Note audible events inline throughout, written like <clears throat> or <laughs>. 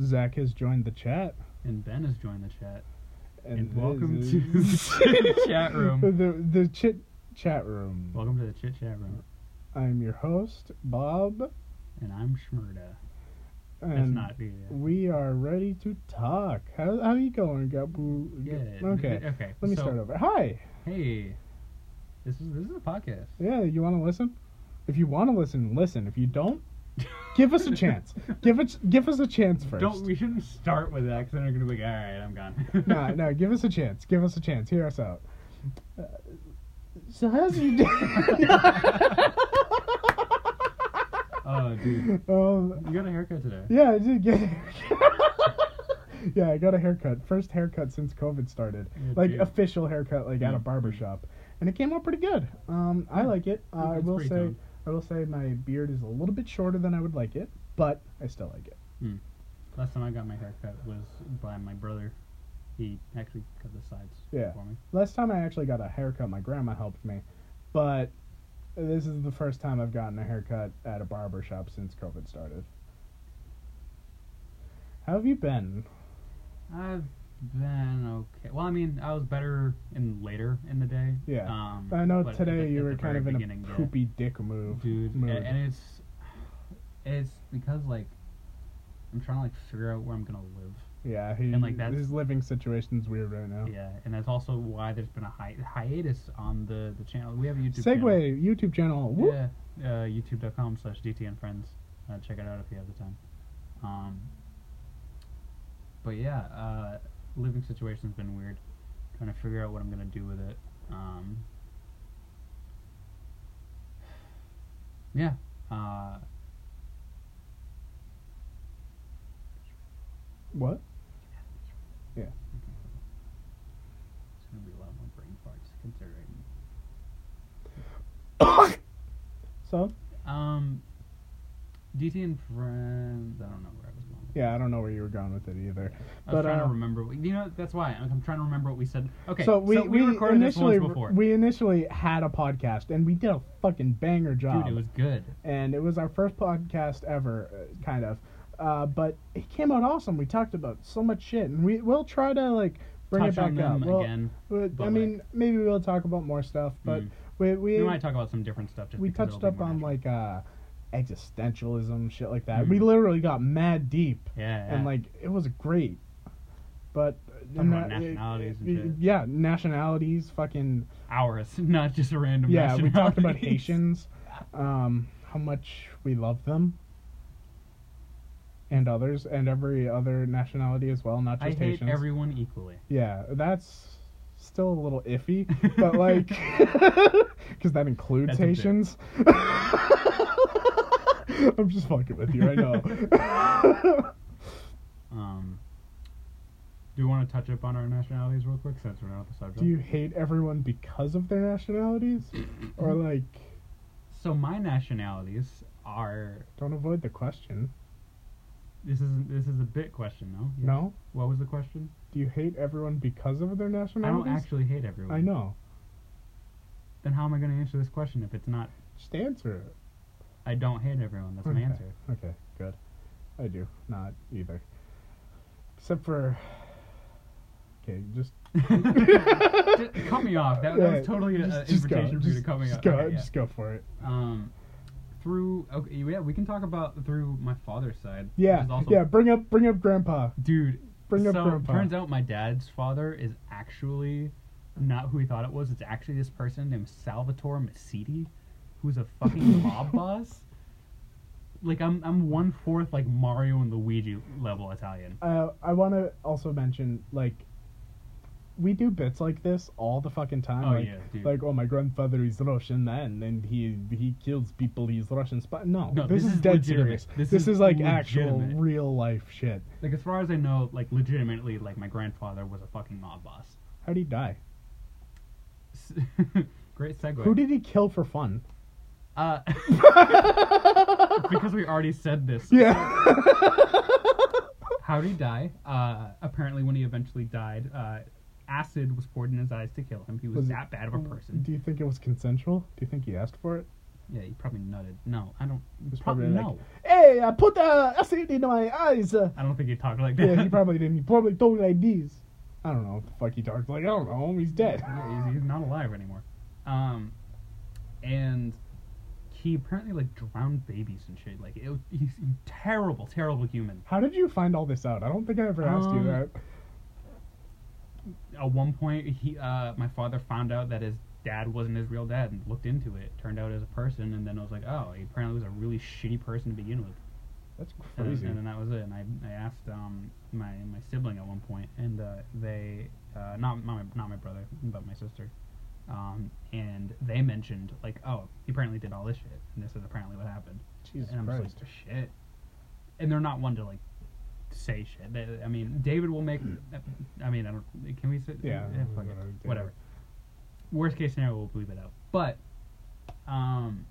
Zach has joined the chat. And Ben has joined the chat. And, And welcome to the <laughs> chat room. The the chit chat room. Welcome to the chit chat room. I'm your host, Bob, And I'm Schmurda. That's and not. Uh, we are ready to talk. How how you going, Gabu? yeah. Okay. Okay. Let me so, start over. Hi. Hey. This is this is a podcast. Yeah, you want to listen? If you want to listen, listen. If you don't, give us a chance. Give it. Give us a chance first. Don't we shouldn't start with that because then they're gonna be like, all right, I'm gone. <laughs> no, no, give us a chance. Give us a chance. Hear us out. Uh, so how's you doing? <laughs> Oh, dude. um, You got a haircut today. yeah, I did get. a haircut. <laughs> yeah, I got a haircut. First haircut since COVID started. Yeah, like dude. official haircut, like at a Mm. barber shop, and it came out pretty good. Um, I like it. Uh, I will say. I will say, my beard is a little bit shorter than I would like it, but I still like it. Hmm. Last time I got my haircut was by my brother. He actually cut the sides Yeah. for me. Last time I actually got a haircut, my grandma helped me, but this is the first time I've gotten a haircut at a barber shop since COVID started. How have you been? I've been okay. Well, I mean, I was better in later in the day. Yeah. Um, I know today the- you were kind of in a poopy dick move. dude. mood. And it's it's because like I'm trying to like figure out where I'm gonna live. yeah, he, and, like, that's- his living situation's weird right now. Yeah, and that's also why there's been a hi- hiatus on the the channel. We have a YouTube Segway channel. YouTube channel. Whoop. Yeah, uh, youtube.com slash DTN Friends. Uh, check it out if you have the time. Um, but yeah, uh, living situation's been weird. Trying to figure out what I'm gonna do with it. Um, yeah. Uh, What? Yeah. It's gonna be a lot more brain farts considering. <coughs> So? Um, DT and Friends. I don't know Yeah, I don't know where you were going with it either. I was But, trying uh, to remember. What, you know, that's why I'm, I'm trying to remember what we said. Okay, so we, we, recorded this initially once before. we initially had a podcast and we did a fucking banger job. Dude, it was good. and it was our first podcast ever, uh, kind of. Uh, but it came out awesome. We talked about so much shit, and we will try to like bring Touch it back on them up. Well, again. but, I mean, maybe we'll talk about more stuff, but Mm. we we We might talk about some different stuff. We touched up on like uh, existentialism, shit like that. Mm. We literally got mad deep, yeah, yeah. and like it was great. But that- nationalities shit. yeah, nationalities, fucking ours, <laughs> not just a random. yeah. We talked about. Haitians, um, how much we love them, and others, and every other nationality as well, not I just hate Haitians. everyone equally. Yeah, that's still a little iffy, <laughs> but like, <laughs> because that includes That's. Haitians. <laughs> I'm just fucking with you, I know. <laughs> Um, do you want to touch up on our nationalities real quick since we're not off the subject? Do you hate everyone because of their nationalities, <clears throat> or like, So my nationalities are. don't avoid the question? This is this is a bit question though. Yes. No. What was the question? Do you hate everyone because of their nationalities? I don't actually hate everyone. I know. Then how am I going to answer this question if it's not? Just answer it. I don't hate everyone. That's Okay. answer. Okay, good. I do not either, except for. Okay, just. <laughs> Just cut me off. That, that was totally an just go, invitation for you to cut me just off. Go, Okay, yeah. Just go for it. Um, through okay, yeah, we can talk about through my father's side. Yeah, also, yeah. Bring up, bring up, Grandpa. dude. Bring up Grandpa. turns out my dad's father is actually not who he thought it was. It's actually this person named Salvatore Massiti, who's a fucking <laughs> mob boss. Like I'm, I'm one fourth like Mario and Luigi level Italian. Uh, I want to also mention like. We do bits like this all the fucking time. Oh, like, yeah, dude. like, oh, my grandfather is Russian man, and he he kills people. He's Russian spy. No, No, this, this is is dead legitimate. serious. This This, is is, like actual real life shit. Like as far as I know, like legitimately, like my grandfather was a fucking mob boss. How'd he die? <laughs> Great segue. Who did he kill for fun? Uh, <laughs> because we already said this. Yeah. How did he die? Uh, apparently, when he eventually died, uh, acid was poured in his eyes to kill him. He was, Was that bad of a person. Do you think it was consensual? Do you think he asked for it? Yeah, he probably nutted. No, I don't. was Probably, probably like, no. Hey, I put uh, acid in my eyes. Uh. I don't think he talked like that. Yeah, he probably <laughs> didn't. He probably told like this. I don't know what the fuck he talks like. I don't know. He's dead. Yeah, he's, he's not alive anymore. Um, and he apparently like drowned babies and shit. Like it, he's a terrible, terrible human. How did you find all this out? I don't think I ever asked you Um, that. At one point, he, uh, my father found out that his dad wasn't his real dad and looked into it. Turned out as a person, and then I was like, oh, he apparently was a really shitty person to begin with. That's And, crazy. and then that was it. And I, I asked um, my my sibling at one point, and uh, they uh, not not my, not my brother, but my sister, um, and they mentioned like, oh, he apparently did all this shit, and this is apparently what happened. Jesus and I'm Christ. just like, shit. And they're not one to like say shit. They, I mean, David will make. I mean, I don't. Can we say? Yeah, fuck it. whatever, Worst case scenario, we'll bleep it out. But, um,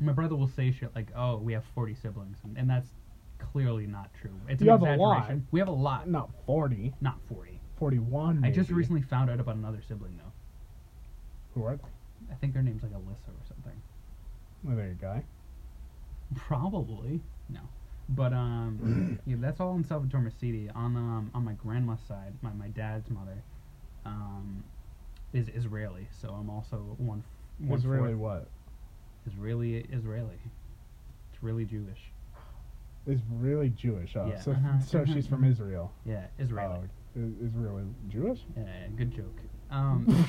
my brother will say shit like, "Oh, we have 40 siblings," and, and that's clearly not true. It's You an have a lot. exaggeration. We have a lot, Not 40. not 40. 41. I just recently found out about another sibling though. Who are they? I think their name's like Alyssa or something. Are they a guy? Probably no, but um, <clears throat> yeah, that's all in Salvatore Mercedes. On um, on my grandma's side, my, my dad's mother, um, is Israeli. So I'm also one. one really fourth what? Israeli Israeli. It's really Jewish. Is really Jewish. Oh, Yeah, so, <laughs> uh-huh, so she's from. Israel. <laughs> Yeah, Israeli. Oh, is, is really Jewish? Yeah, good joke. Um, <laughs>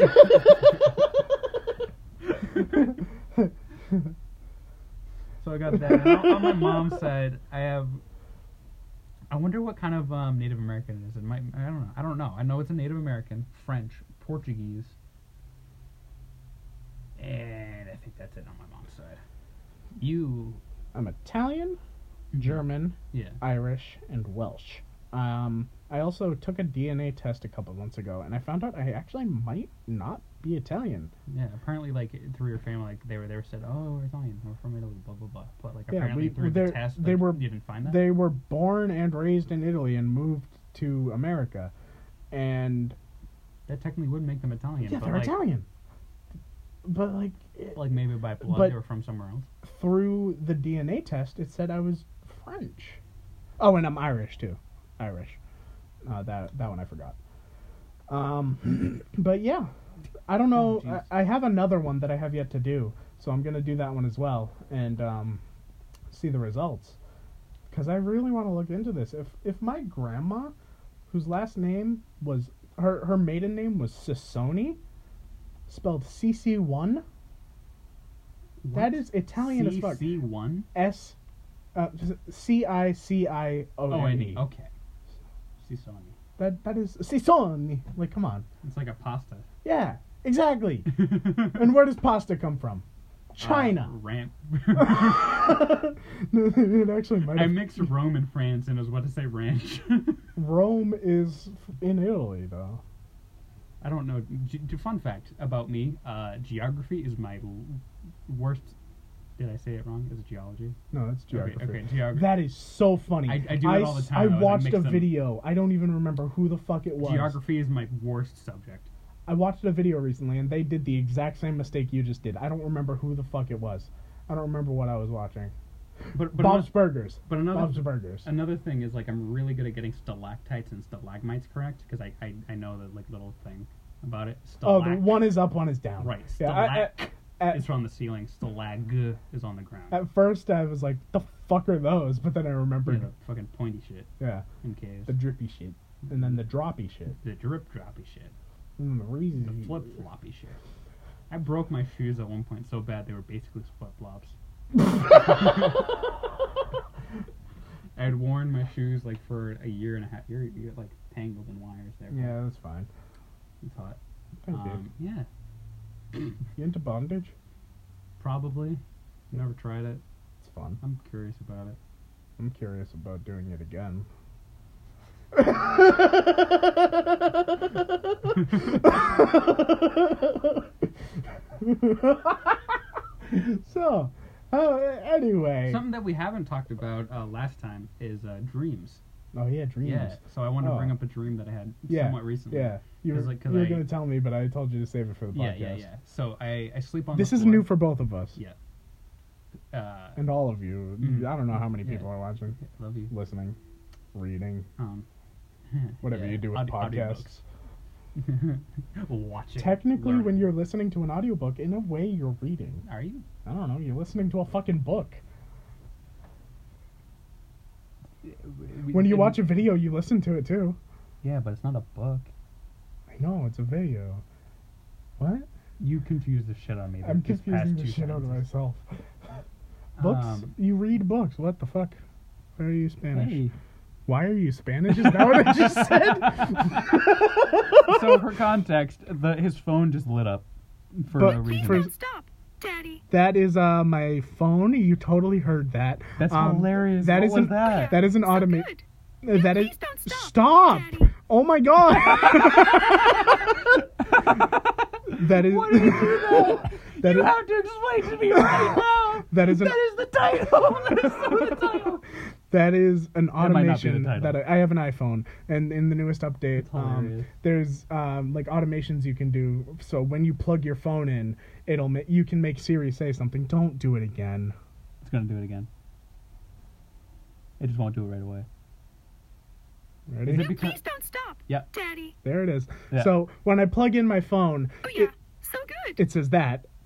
so I got that. And on my mom's side, I have. I wonder what kind of um, Native American it is. It might. I don't know. I don't know. I know it's a Native American, French, Portuguese, and I think that's it on my mom's side. You, I'm Italian, German, yeah. Irish, and Welsh. Um, I also took a DNA test a couple months ago, and I found out I actually might not be Italian. Yeah, apparently, like through your family, like they were they were said, oh, we're Italian, we're from Italy, blah blah blah. But like Yeah, apparently we- through the test, they were- you didn't find that. They were born and raised in Italy and moved to America, and that technically would make them Italian. yeah, but they're like, Italian. But like it- Like maybe by blood they were from somewhere else. through the DNA test, it said I was French. Oh, and I'm Irish too. Irish. Uh, that that one I forgot. Um, <clears throat> but yeah, I don't know. Oh. I, I have another one that I have yet to do, so I'm gonna do that one as well and um, see the results. Because I really want to look into this. If if my grandma, whose last name was her her maiden name was Sassoni, spelled C C one. That is Italian as fuck. C one. S uh, C I C I O N E. okay. Sisoni. That that is Sisoni. Like, come on. It's like a pasta. Yeah, exactly. <laughs> and where does pasta come from? China. Uh, ramp. <laughs> it actually might. I mixed Rome and France and I was about to say ranch. <laughs> Rome is in Italy, though. I don't know. Ge- fun fact about me: uh, geography is my l- worst. Did I say it wrong? Is it geology? No, that's geography. Okay, okay, geography. That is so funny. I- I do it all the time, I I watched a them. video. I don't even remember who the fuck it was. Geography is my worst subject. I watched a video recently and they did the exact same mistake you just did. I don't remember who the fuck it was. I don't remember what I was watching. But but Bob's ano- Burgers. but another Bob's Burgers. another thing is like I'm really good at getting stalactites and stalagmites correct because I, I I know the like little thing about it. Oh, the one is up, one is down. Right. Yeah, I- I- at, is from the ceiling. Stalag is on the ground. at first I was like, the fuck are those? But then I Yeah, remembered, the fucking pointy shit yeah, in caves. the drippy shit. And then the droppy shit. The drip droppy shit. And the reason. The flip floppy shit. I broke my shoes at one point so bad they were basically flip flops. <laughs> I had worn my shoes like for a year and a half. You're, you're like tangled in wires there. Yeah, that's fine. It's hot. Thank you. Um, yeah, <clears throat> You into bondage? probably. Never tried it. It's fun. I'm curious about it. I'm curious about doing it again. <laughs> so, uh, anyway. Something that we haven't talked about uh, last time is uh, dreams. oh yeah, dreams. Yeah. So I want to Oh. bring up a dream that I had Yeah, somewhat recently. Yeah, you were, like, you were I- gonna tell me, but I told you to save it for the podcast. yeah, yeah. yeah. So I, I sleep on. This is floor. new for both of us. Yeah. Uh, and all of you. Mhm. I don't know how many Yeah. people are watching, love you. listening, reading, Um, <laughs> whatever yeah, you do with audi- podcasts. <laughs> Watching. Technically, when you're listening to an audiobook, in a way, you're reading. Are you? I don't know. You're listening to a fucking book. When you watch a video, you listen to it too. Yeah, but it's not a book. I know it's a video. What? You confuse the shit out of me. I'm these confusing the two shit out of myself. <laughs> Books? Um, you read books. What the fuck? Why are you Spanish? Hey. Why are you Spanish? Is that what I just <laughs> said? so for context, the his phone just lit up for But no reason. for- don't stop, Daddy. that is uh my phone. You totally heard that. That's Um, hilarious. That what is was an that? that is an So automate. good. That is Please don't stop, stop. Daddy. Oh my god. <laughs> that is Why did you do that? <laughs> that you is- have to explain to me right now. <laughs> That is an- that is the title. That is the title. That is an might not be the automation title. that I, I have an iPhone, and in the newest update, um, there's um, like automations you can do. So when you plug your phone in, it'll ma- you can make Siri say something. Don't do it again. It's gonna do it again. It just won't do it right away. Ready? No, because- please don't stop, Yeah. Daddy. There it is. Yeah. So when I plug in my phone, Oh yeah, it, so good. it says that, <laughs>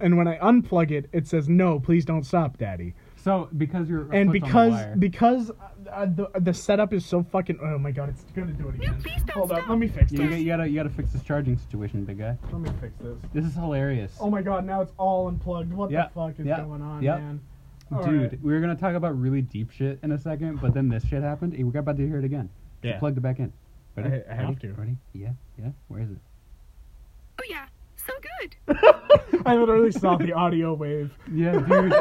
and when I unplug it, it says no. Please don't stop, Daddy. So because you're And hooked on the because wire- because uh, the the setup is so fucking. Oh my god, it's gonna do it No, again. please don't Hold up, stop. let me fix you, this. gotta, you gotta you gotta fix this charging situation, big guy. Let me fix this. This is hilarious. Oh my god, now it's all unplugged. What Yeah, the fuck is yeah, going on, yep. man? Dude, Alright. we were gonna talk about really deep shit in a second, but then this shit happened. and We're about to hear it again. So Yeah. plugged it back in. Ready? I- I have Ready? to. Ready? Yeah, yeah. Where is it? Oh yeah, so good. <laughs> <laughs> I literally saw the audio wave. Yeah, dude.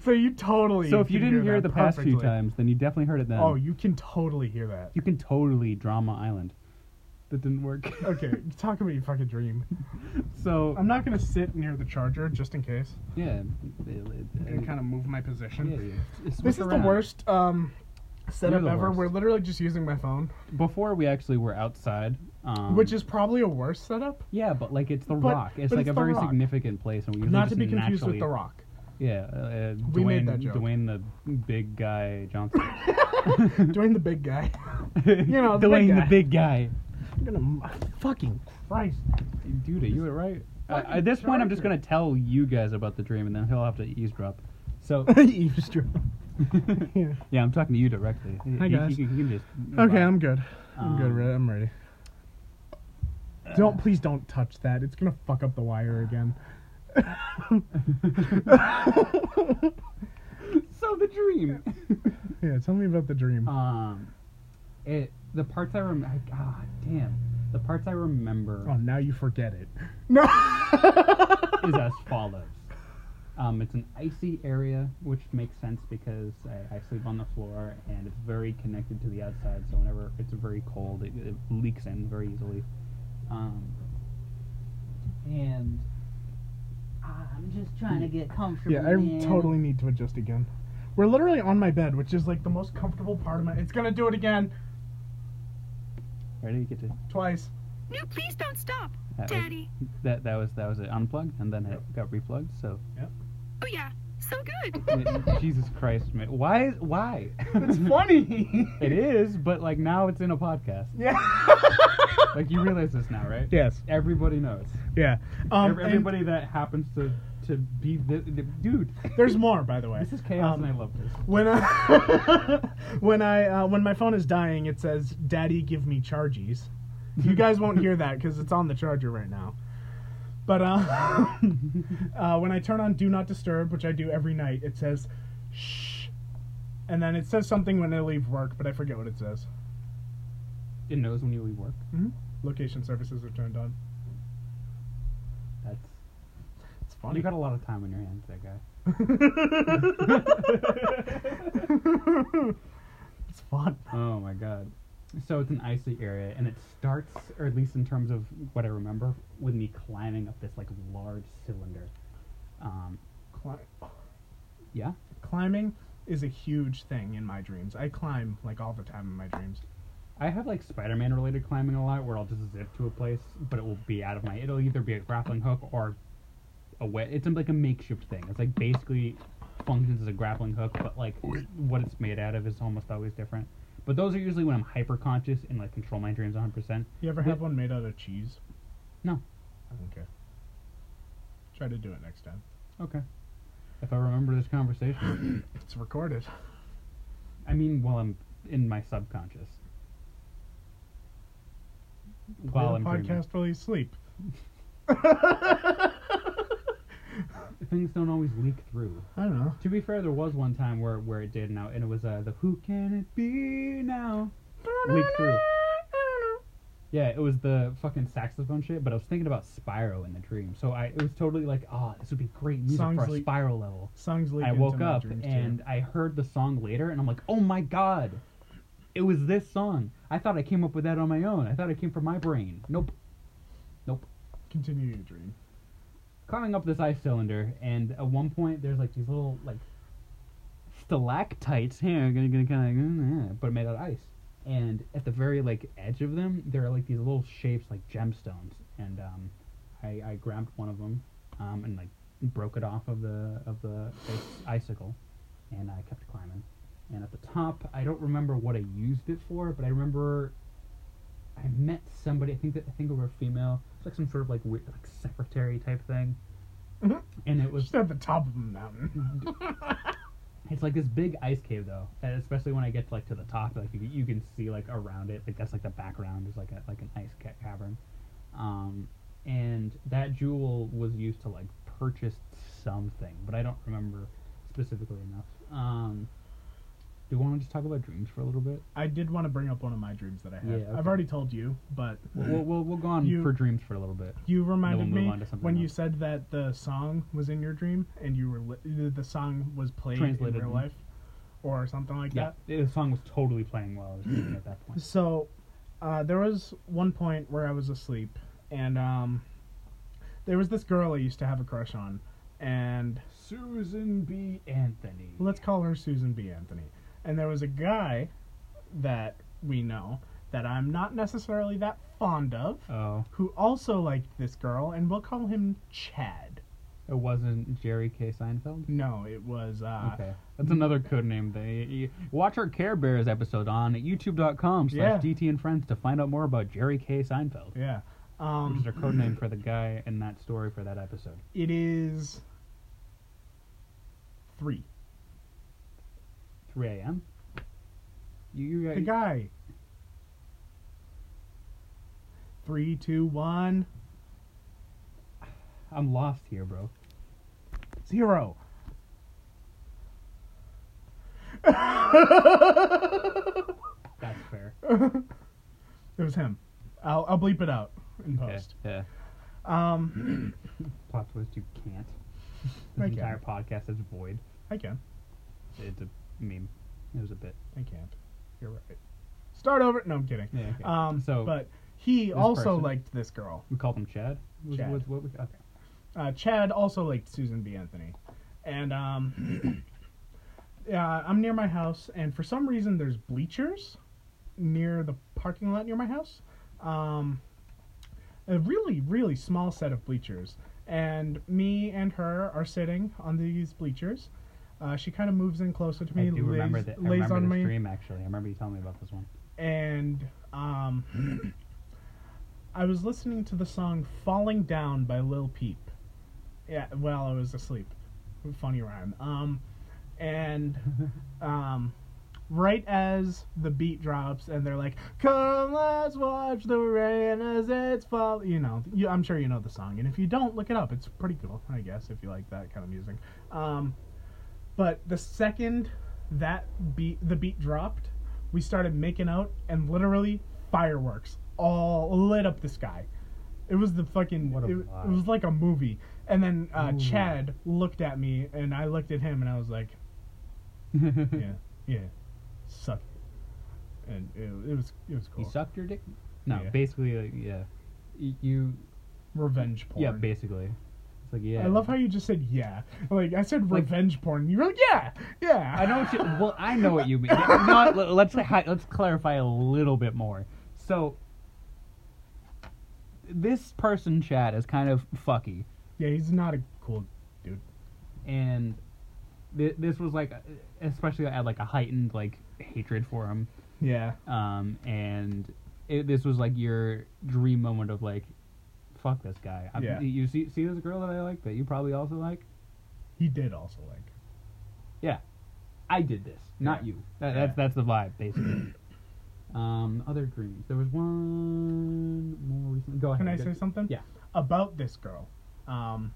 <laughs> so you totally. so if you didn't hear it that the past few times, then you definitely heard it then. Oh, you can totally hear that. you can totally drama island. That didn't work. <laughs> Okay, talk about your fucking dream. so I'm not gonna sit near the charger just in case. yeah, I'm gonna kind of move my position. Yeah, yeah. This is around. the worst um, setup the ever. worst. We're literally just using my phone, Before we actually were outside, um, which is probably a worse setup. yeah, but like it's the But- Rock. It's like it's a very Rock. significant place, and we Not to be confused with The Rock. Yeah, uh, uh, We Dwayne, made that joke. Dwayne the big guy Johnson. <laughs> Dwayne the big guy. <laughs> you know, the Dwayne big the big guy. I'm gonna fucking Christ. Dude, are you right? Uh, at this point, I'm just gonna tell you guys about the dream, and then he'll have to eavesdrop. So, <laughs> Eavesdrop. <laughs> Yeah. yeah, I'm talking to you directly. Hi, You- guys. You, just. Okay, I'm good. I'm good. Um, Re- I'm ready. Don't please don't touch that. It's gonna fuck up the wire again. <laughs> so the dream. yeah, tell me about the dream. um, it the parts I remember. God damn, the parts I remember oh, now you forget it. No. <laughs> is as follows. Um, it's an icy area, which makes sense because I, I sleep on the floor and it's very connected to the outside. So whenever it's very cold, it, it leaks in very easily. Um, and I'm just trying to get comfortable. yeah, I man. totally need to adjust again. We're literally on my bed, which is like the most comfortable part of my. It's gonna do it again Ready? Get to twice. No, please don't stop, that was- Daddy. that. That was that was it unplugged, and then it got replugged. So Oh yeah, so good. <laughs> Jesus Christ, man, why? Why? It's funny. <laughs> it is, but like now it's in a podcast. yeah. Like you realize this now, right? yes. Everybody knows. Yeah. Um, Every- and everybody that happens to to be the, the dude. There's more, by the way. This is chaos, Um, and I love this. When I <laughs> when I uh, when my phone is dying, it says "Daddy, give me chargies." You <laughs> guys won't hear that because it's on the charger right now. But uh, <laughs> uh, when I turn on Do Not Disturb, which I do every night, it says "Shh," and then it says something when I leave work, but I forget what it says. It knows when you leave work. Location services are turned on. That's It's funny. you got a lot of time on your hands, that guy. <laughs> it's fun. Oh my god. So it's an icy area, and it starts, or at least in terms of what I remember, with me climbing up this like large cylinder. Um, Cli- yeah. climbing is a huge thing in my dreams. I climb like all the time in my dreams. I have like Spider-Man related climbing a lot, where I'll just zip to a place, but it will be out of my. It'll either be a grappling hook or a way. It's like a makeshift thing. It's like basically functions as a grappling hook, but like what it's made out of is almost always different. But those are usually when I'm hyper conscious and like control my dreams 100. percent You ever have one made out of cheese? No. Okay. Try to do it next time. Okay. If I remember this conversation, <coughs> It's recorded. I mean, while I'm in my subconscious. While Play I'm the dreaming. podcast while you sleep. <laughs> <laughs> Things don't always leak through. I don't know. To be fair, there was one time where, where it did now, and it was uh, the "Who Can It Be Now?" Leaked through. Yeah, it was the fucking saxophone shit, but I was thinking about Spyro in the dream, so I it was totally like, oh, this would be great music Songs for a leak- Spyro level. Songs leak I into woke my up dreams, too. and I heard the song later, and I'm like, oh my god, it was this song. I thought I came up with that on my own. I thought it came from my brain. Nope. Nope. continue your dream. Climbing up this ice cylinder, and at one point there's like these little like stalactites here, gonna, gonna kind of, but made out of ice. And at the very like edge of them, there are like these little shapes like gemstones. And um, I, I grabbed one of them, um, and like broke it off of the of the icicle, and I kept climbing. And at the top, I don't remember what I used it for, but I remember I met somebody. I think that I think they were a female. It's like some sort of like weird, like secretary type thing. Mhm. And it was Just at the top of the mountain. <laughs> it's like this big ice cave though, and especially when I get to, like to the top, like you, you can see like around it, like that's like the background is like a, like an ice ca- cavern, um, and that jewel was used to like purchase something, but I don't remember specifically enough. Um, do you want to just talk about dreams for a little bit? I did want to bring up one of my dreams that I had. Yeah, I've already told you, but We'll we'll, we'll, we'll go on You- for dreams for a little bit. you reminded move me on to something when you said that the song was in your dream and you were li- the song was played Translated. in real life or something like Yeah, that. the song was totally playing while I was dreaming at that point. So, uh, there was one point where I was asleep, and um, there was this girl I used to have a crush on, and Susan B. Anthony. let's call her Susan B. Anthony. And there was a guy that we know that I'm not necessarily that fond of, Oh, who also liked this girl, and we'll call him Chad. it wasn't Jerry K. Seinfeld. No, it was. Uh, Okay, that's another code name. They you- watch our Care Bears episode on YouTube.com Yeah. slash DT and Friends to find out more about Jerry K. Seinfeld, Yeah. which Um, is our code name for the guy in that story for that episode. it is three. 3 a.m. You, you The guy. Three, two, one, I'm lost here, bro. zero. <laughs> That's fair. it was him. I'll I'll bleep it out in Okay, post. yeah. Um, <clears throat> Plot twist: you can't. I This can. entire podcast is void. I can. It's a meme. It was a bit. I can't. You're right. Start over. No, I'm kidding. Yeah. Okay. Um, so but he also person- liked this girl. we called him Chad. Was- Chad. was- what we- okay. Uh, Chad also liked Susan B. Anthony, and um, <clears throat> yeah, I'm near my house, and for some reason there's bleachers near the parking lot near my house. Um, a really, really small set of bleachers, and me and her are sitting on these bleachers. Uh, she kind of moves in closer to me, I do remember that. I lays remember on this me, dream actually. I remember you telling me about this one. and um, <clears throat> I was listening to the song "Falling Down" by Lil Peep. Yeah, while I was asleep. Funny rhyme. Um, and <laughs> um, right as the beat drops, and they're like, "Come, let's watch the rain as it's fall." You know, you, I'm sure you know the song, and if you don't, look it up. It's pretty cool, I guess, if you like that kind of music. Um, but the second that beat, the beat dropped, we started making out, and literally fireworks all lit up the sky. It was the fucking. What a it, it was like a movie. And then uh. Chad looked at me, and I looked at him, and I was like, <laughs> "Yeah, yeah, suck." it." And it, it was it was cool. You sucked your dick? No, Yeah. basically, like, yeah. You, Revenge porn. yeah, basically. Like, yeah. I love how you just said yeah. Like I said Like- revenge porn. You were like yeah, yeah. I know what you. Well, I know what you mean. no, let's <laughs> let's clarify a little bit more. So, this person, Chad, is kind of fucky. Yeah, he's not a cool dude. and th- this was like, especially I had like a heightened like hatred for him. Yeah. um, and it, this was like your dream moment of like, fuck this guy. Yeah. You see, see this girl that I like that you probably also like. He did also like. Yeah, I did this, not Yeah. you. That, Yeah. That's that's the vibe basically. <clears throat> um, other dreams. There was one more recently. Go ahead. Can I say something? Yeah. About this girl. Um,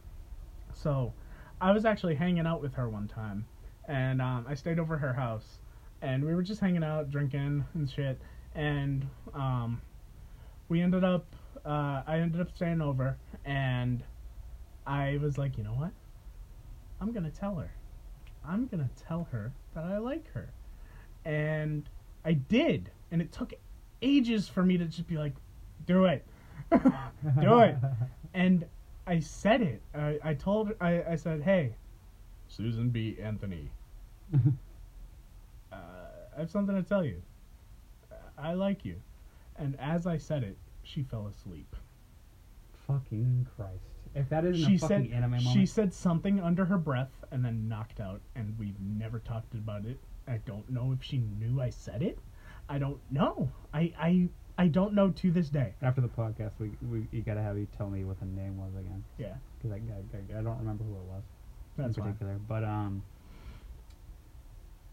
so, I was actually hanging out with her one time, and um, I stayed over her house, and we were just hanging out, drinking and shit, and um, we ended up, uh, I ended up staying over, and I was like, you know what? I'm gonna tell her. I'm gonna tell her that I like her, and I did, and it took ages for me to just be like, do it. <laughs> do it. And I said it. I, I told I, I said, hey, Susan B. Anthony, <laughs> uh, I have something to tell you. I like you. And as I said it, she fell asleep. Fucking Christ! If that isn't she a fucking said anime moment, she said something under her breath and then knocked out and we've never talked about it. I don't know if she knew I said it. I don't know. I I I don't know to this day. after the podcast, we, we you gotta have you tell me what the name was again, Yeah. because I, I, I, don't remember who it was. That's in fine. particular. But um,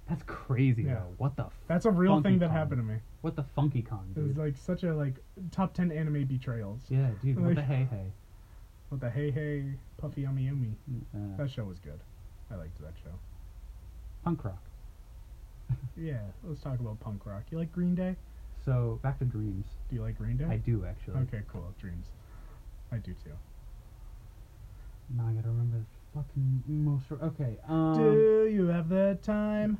that's crazy Yeah. though. What the That's a real thing that happened to me. What the Funky Kong, It was like such a like top ten anime betrayals. yeah, dude. What the hey hey? With the hey hey puffy yummy yummy. Uh, That show was good. I liked that show. punk rock. <laughs> Yeah, let's talk about punk rock. You like Green Day? So back to dreams. Do you like Green Day? I do actually. Okay, cool. Dreams. I do too. Now I gotta remember the fucking most. Okay. Um. do you have the time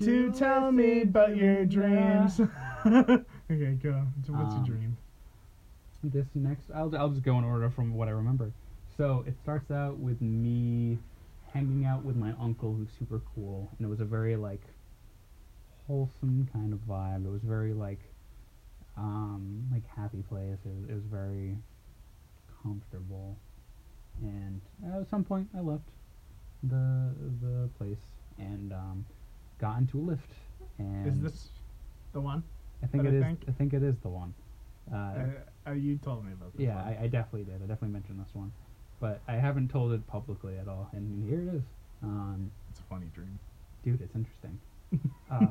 to tell me about your dreams? <laughs> okay, go. So what's Um, your dream? this next I'll, I'll just go in order from what I remember. So it starts out with me hanging out with my uncle who's super cool and it was a very like wholesome kind of vibe. It was very like um like happy place. It was, it was very comfortable. And at some point I left the the place and um got into a lift and Is this the one? I think it I is think? I think it is the one. Uh, Uh, uh, you told me about this. yeah. I, I definitely did. I definitely mentioned this one, but I haven't told it publicly at all. And here it is. Um, it's a funny dream. dude, it's interesting. <laughs> Uh,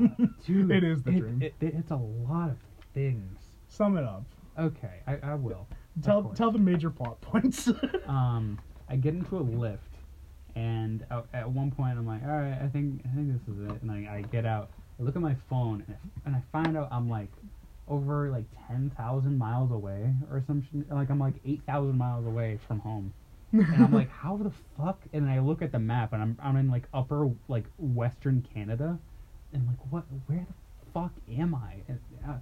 dude, It is the it- dream. It, it, it's a lot of things. Sum it up. Okay, I, I will. Tell tell the major plot points. <laughs> Um, I get into a lift, and at, at one point I'm like, all right, I think I think this is it. And I, I get out, I look at my phone, and, I- and I find out I'm like over like ten thousand miles away or some shit. Like I'm like eight thousand miles away from home. <laughs> and I'm like, how the fuck? And I look at the map, and I'm I'm in like upper like Western Canada, and I'm like, what? Where the fuck am I? And, uh,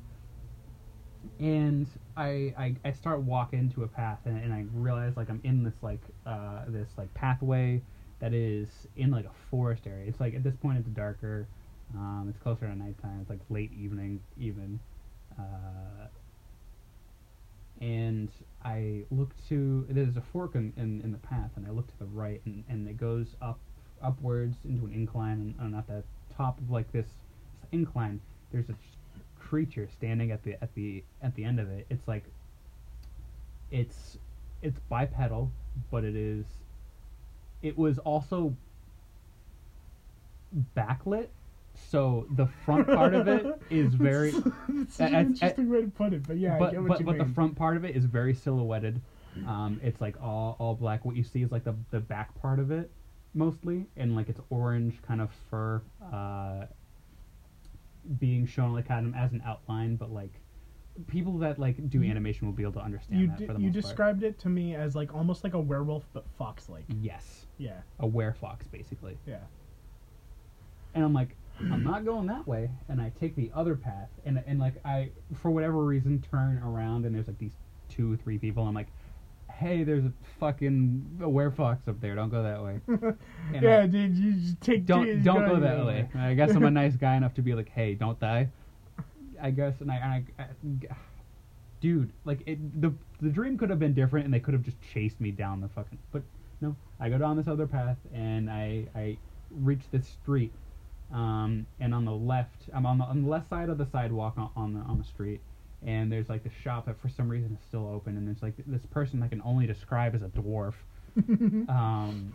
and I, I I start walking to a path, and, and I realize like I'm in this like uh this like pathway that is in like a forest area. It's like at this point it's darker. Um, it's closer to nighttime. It's like late evening even. Uh, and I look to there's a fork in, in, in the path, and I look to the right, and, and it goes up upwards into an incline, and, and at the top of like this, incline, there's a creature standing at the at the at the end of it. It's like it's it's bipedal, but it is it was also backlit. So the front part of it <laughs> is very <laughs> it's an interesting way to put it, but yeah, I but get what but, but the front part of it is very silhouetted. Um, it's like all all black. What you see is like the the back part of it mostly, and like it's orange kind of fur uh, being shown like kind of as an outline. But like people that like do animation will be able to understand you that the you most part. described it to me as like almost like a werewolf but fox like. Yes, Yeah, a werefox basically. yeah. And I'm like, I'm not going that way. And I take the other path, and and like I, for whatever reason, turn around, and there's like these two, three people. I'm like, hey, there's a fucking a werefox up there. Don't go that way. <laughs> Yeah, I- dude, you just take don't dude, don't go you that know, way. I guess I'm a nice guy enough to be like, hey, don't die. I guess, and I, and I, I dude, like it, the the dream could have been different, and they could have just chased me down the fucking. But no. I go down this other path and I I reach this street. Um, and on the left, I'm on the, on the left side of the sidewalk on, on the on the street, and there's like the shop that for some reason is still open, and there's like this person I can only describe as a dwarf. <laughs> um,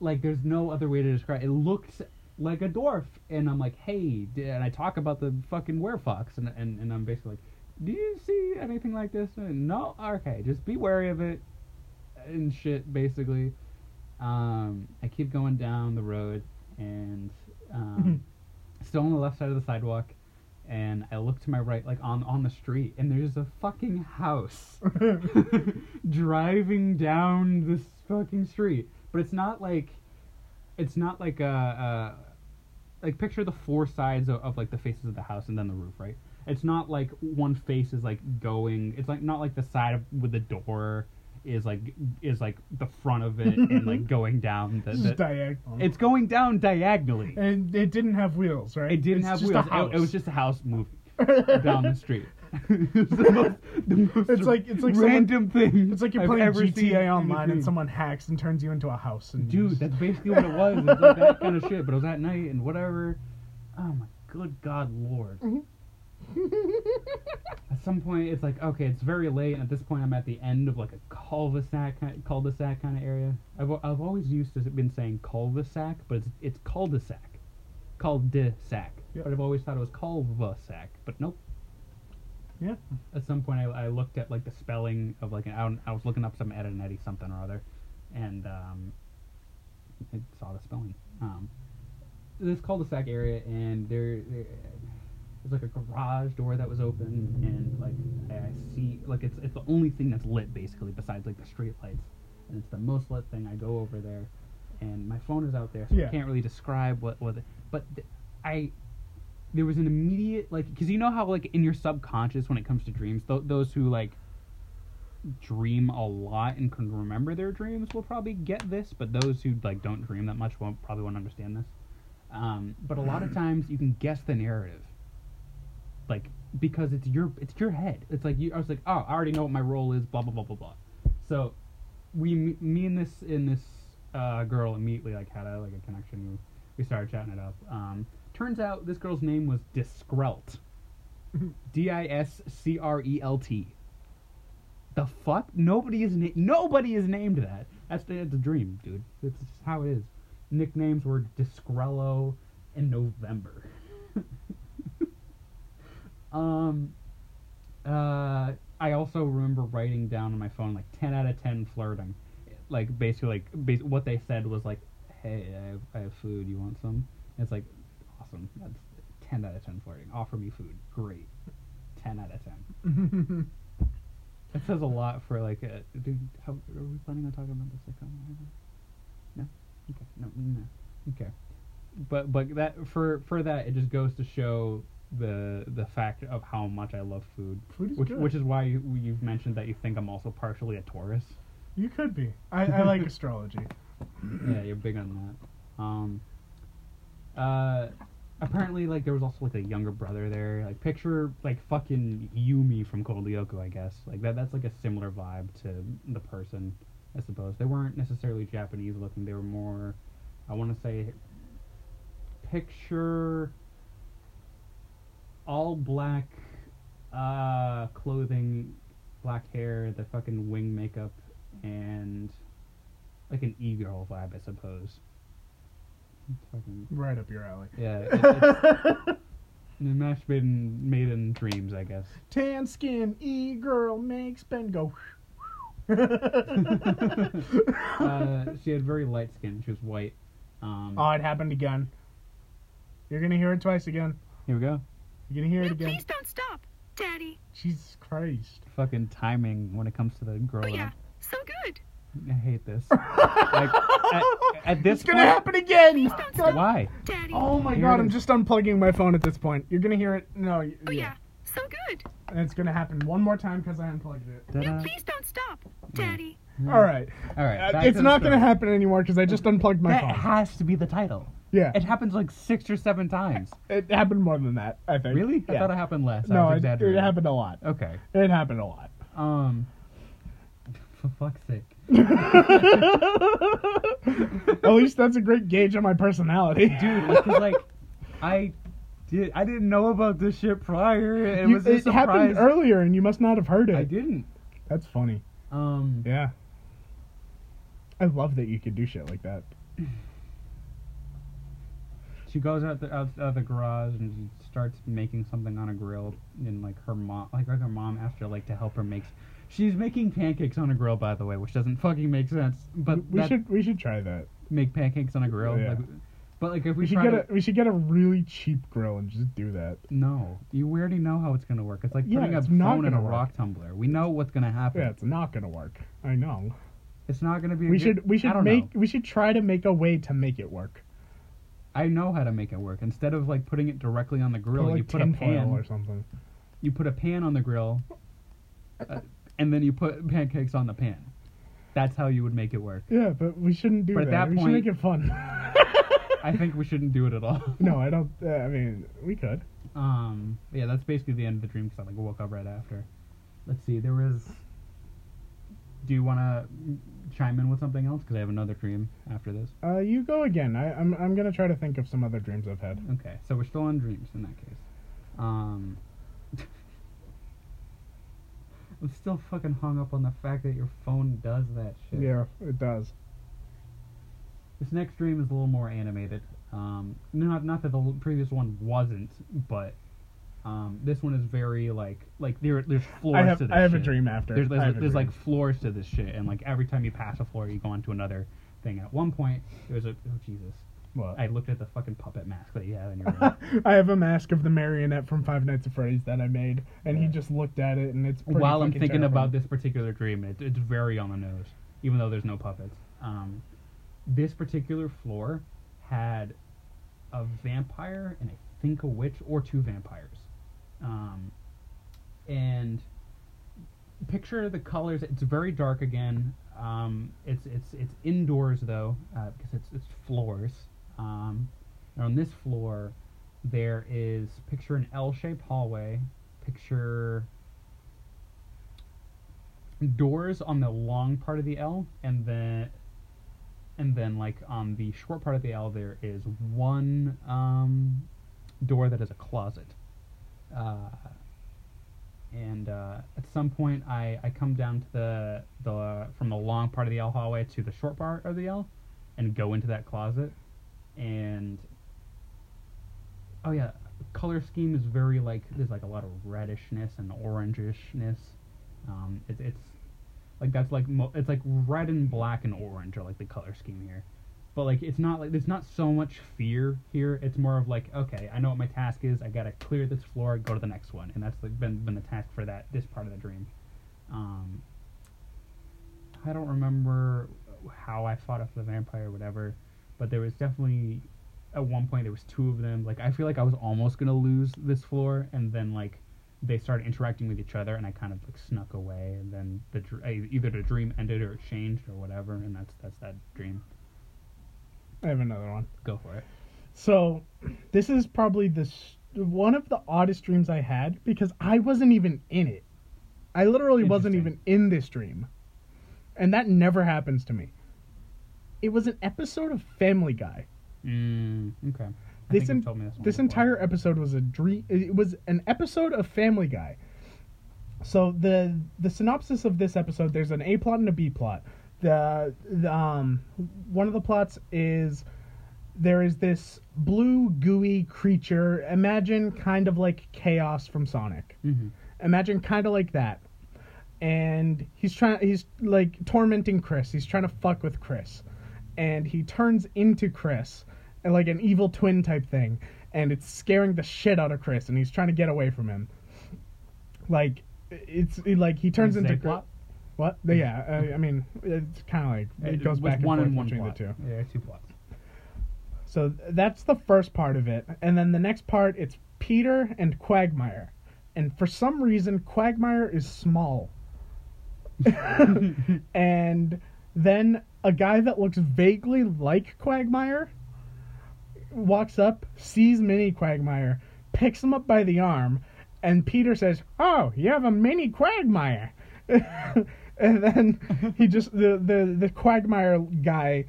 like there's no other way to describe. It looks like a dwarf, and I'm like, hey, and I talk about the fucking werefox, and and and I'm basically like, do you see anything like this? And, no, okay, just be wary of it, and shit. Basically, um, I keep going down the road, and um, still on the left side of the sidewalk. And I look to my right, like on on the street, and there's a fucking house <laughs> <laughs> driving down this fucking street. But it's not like, it's not like a, a like picture the four sides of, of like the faces of the house and then the roof, right? It's not like one face is like going. It's like not like the side of, with the door is like is like the front of it and like <laughs> going down. The, It's the- diagonal. it's going down diagonally. and it didn't have wheels, right? It didn't It's have wheels. It, it was just a house moving <laughs> down the street. it's <laughs> the most, the most It's like- it's like someone- random thing. It's like you're I've playing GTA online and someone hacks and turns you into a house. And Dude, that's basically what it was. It was like that kind of shit, but it was at night and whatever. Oh my good God, Lord. Mm-hmm. <laughs> At some point, it's like okay, it's very late, and at this point, I'm at the end of like a cul-de-sac, kind cul-de-sac kind of area. I've I've always used to been saying cul-de-sac, but it's it's cul-de-sac, cul-de-sac. Yeah. But I've always thought it was cul-de-sac, but nope. yeah. At some point, I, I looked at like the spelling of like an, I, I was looking up some Ed and Eddie something or other, and um, I saw the spelling. Um, this cul-de-sac area, and there, there there's like a garage door that was open, and like I see like it's it's the only thing that's lit basically besides like the street lights, and it's the most lit thing. I go over there, and my phone is out there, so Yeah. I can't really describe what what. it- But th- I there was an immediate like because you know how like in your subconscious when it comes to dreams, th- those who like dream a lot and can remember their dreams will probably get this, but those who like don't dream that much won't probably won't understand this. Um, but a lot of <clears throat> times you can guess the narrative, like because it's your it's your head. It's like you. I was like, oh, I already know what my role is. Blah blah blah blah blah. So we me and this in this uh, girl immediately like had a like a connection. We, we started chatting it up. Um, turns out this girl's name was Discrelt. <laughs> D I S C R E L T. The fuck? Nobody is na- nobody is named that. That's the, it's a dream, dude. It's just how it is. Nicknames were Discrello and November. Um, uh, I also remember writing down on my phone like ten out of ten flirting, like basically like bas- what they said was like, hey, I have, I have food. You want some? And it's like, awesome. That's ten out of ten flirting. Offer me food. Great. Ten out of ten. <laughs> It says a lot for like a dude. How are we planning on talking about this? Like, um, no, okay, no, no, okay. But but that for for that it just goes to show the the fact of how much I love food, Food is which good. which is why you, you've mentioned that you think I'm also partially a Taurus. You could be. I, I like <laughs> astrology. yeah, you're big on that. Um, uh, apparently, like there was also like a younger brother there. Like picture like fucking Yumi from Code Lyoko, I guess. Like that. That's like a similar vibe to the person, I suppose. They weren't necessarily Japanese looking. They were more, I want to say, picture all black uh clothing black hair the fucking wing makeup and like an e-girl vibe i suppose fucking Right up your alley. yeah it, it's <laughs> made in, dreams i guess Tan skin, e girl makes Ben go. <laughs> uh, <laughs> she had very light skin she was white um oh, it happened again. You're gonna hear it twice again. here we go You're gonna hear it again. please don't stop, Daddy. Jesus Christ. fucking timing when it comes to the girl Oh yeah, I- so good. I hate this. <laughs> like, at, at this it's gonna happen again. Please don't stop, Why? Daddy. Oh my Here god, I'm just unplugging my phone at this point. You're gonna hear it. No, Oh yeah, so good. And it's gonna happen one more time because I unplugged it. No, Ta-da. please don't stop, Daddy. All right. All right. Uh, it's to not gonna happen anymore because I just unplugged my That phone. has to be the title. Yeah. It happens like six or seven times. It happened more than that, I think. Really? I Yeah. thought it happened less. I no, was it, it exaggerating. happened a lot. Okay. It happened a lot. Um. <laughs> For fuck's sake. <laughs> At least that's a great gauge on my personality. dude. Because like, I did. I didn't know about this shit prior. It You- was a it happened earlier and you must not have heard it. I didn't. That's funny. Um. Yeah. I love that you could do shit like that. She goes out the out, out of the garage and she starts making something on a grill. And like her mom, like her mom asked her like to help her make. She's making pancakes on a grill, by the way, which doesn't fucking make sense. But we that- should we should try that. make pancakes on a grill. Yeah. Like, but like if we, We should try get to, a we should get a really cheap grill and just do that. no, you already know how it's gonna work. It's like putting a it's not phone in a work. rock tumbler. We know what's gonna happen. Yeah, it's not gonna work. I know. It's not gonna be. a We good- should we should make know. we should try to make a way to make it work. I know how to make it work. Instead of like putting it directly on the grill, like you put a pan. or something. You put a pan on the grill, uh, and then you put pancakes on the pan. That's how you would make it work. Yeah, but we shouldn't do But at that. that we point- should make it fun. I think we shouldn't do it at all. <laughs> no, I don't. Uh, I mean, we could. Um. Yeah, that's basically the end of the dream because I like woke up right after. Let's see. There was. Do you want to chime in with something else? Because I have another dream after this. Uh, you go again. I, I'm I'm gonna try to think of some other dreams I've had. Okay, so we're still on dreams in that case. Um. <laughs> I'm still fucking hung up on the fact that your phone does that shit. Yeah, it does. This next dream is a little more animated. Um, not not that the previous one wasn't, but um, this one is very like like there there's floors I have to this I have a dream after. There's there's, there's dream. like floors to this shit, and like every time you pass a floor, you go on to another thing. At one point, there was a oh Jesus, what? I looked at the fucking puppet mask that you have in your <laughs> room. I have a mask of the marionette from Five Nights at Freddy's that I made, and he just looked at it, and it's pretty While I'm thinking about this particular dream, it, it's very on the nose, even though there's no puppets. Um, this particular floor had a vampire and I think a witch or two vampires. Um, and picture the colors. It's very dark again. Um, it's it's it's indoors though uh, because it's it's floors. Um, and on this floor, there is picture an L-shaped hallway. Picture doors on the long part of the L, and then and then like on the short part of the L, there is one um, door that is a closet. Uh, and uh, at some point, I, I come down to the the from the long part of the L hallway to the short part of the L, and go into that closet, and oh yeah, color scheme is very like there's like a lot of reddishness and orangishness. Um, it, it's like that's like mo- it's like red and black and orange are like the color scheme here, but like it's not like there's not so much fear here. It's more of like okay, I know what my task is. I gotta clear this floor, go to the next one, and that's like been been the task for that this part of the dream. Um, I don't remember how I fought off the vampire or whatever, but there was definitely at one point there was two of them. Like I feel like I was almost gonna lose this floor, and then like they started interacting with each other, and I kind of like snuck away, and then the either the dream ended or it changed or whatever, and that's that's that dream. I have another one. Go for it. So, this is probably the one of the oddest dreams I had because I wasn't even in it. I literally wasn't even in this dream, and that never happens to me. It was an episode of Family Guy. Mm, okay. I This en- this This entire episode was a dream. It was an episode of Family Guy. So the the synopsis of this episode, there's an A plot and a B plot. The, the um one of the plots is there is this blue gooey creature. Imagine kind of like chaos from Sonic. Mhm. Imagine kind of like that. And he's trying. He's like tormenting Chris. He's trying to fuck with Chris, and he turns into Chris, and like an evil twin type thing, and it's scaring the shit out of Chris, and he's trying to get away from him. Like it's it, like he turns into plot? What? <laughs> Mm-hmm. Yeah, I, I mean it's kind of like it, goes back and one forth and one between plot. the two. Yeah, two plots. So that's the first part of it. And then the next part, it's Peter and Quagmire. And for some reason, Quagmire is small. <laughs> <laughs> and then a guy that looks vaguely like Quagmire walks up, sees Mini Quagmire, picks him up by the arm, and Peter says, Oh, you have a mini Quagmire. And then <laughs> he just the the the Quagmire guy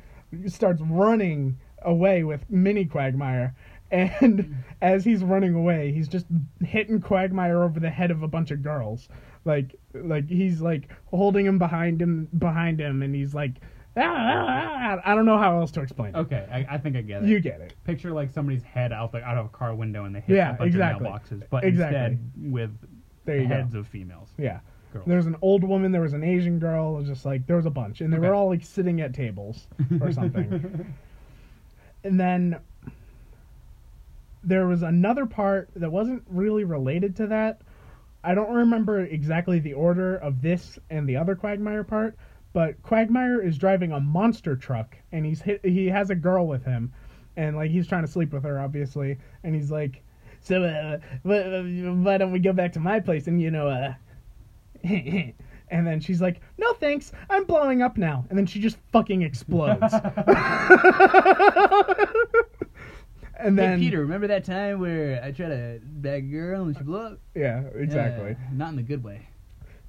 starts running away with Mini Quagmire. And <laughs> as he's running away, he's just hitting Quagmire over the head of a bunch of girls. Like, like he's like holding him behind him, behind him, and he's like, ah, ah, ah. I don't know how else to explain it. Okay, I, I think I get it. You get it. Picture like somebody's head out like out of a car window and they hit Yeah, a bunch exactly. of mailboxes, but Exactly. instead with There you heads go. of females. Yeah. Girls. There was an old woman, there was an Asian girl, it was just like there was a bunch, and they Okay. were all like sitting at tables or something. <laughs> and then there was another part that wasn't really related to that. I don't remember exactly the order of this and the other Quagmire part, but Quagmire is driving a monster truck and he's hit, he has a girl with him and like he's trying to sleep with her obviously and he's like so uh, why, why don't we go back to my place and you know uh <laughs> and then she's like no thanks i'm blowing up now and then she just fucking explodes <laughs> and then hey Peter, remember that time where I tried to bag a girl and she blew up? yeah exactly Uh, not in the good way,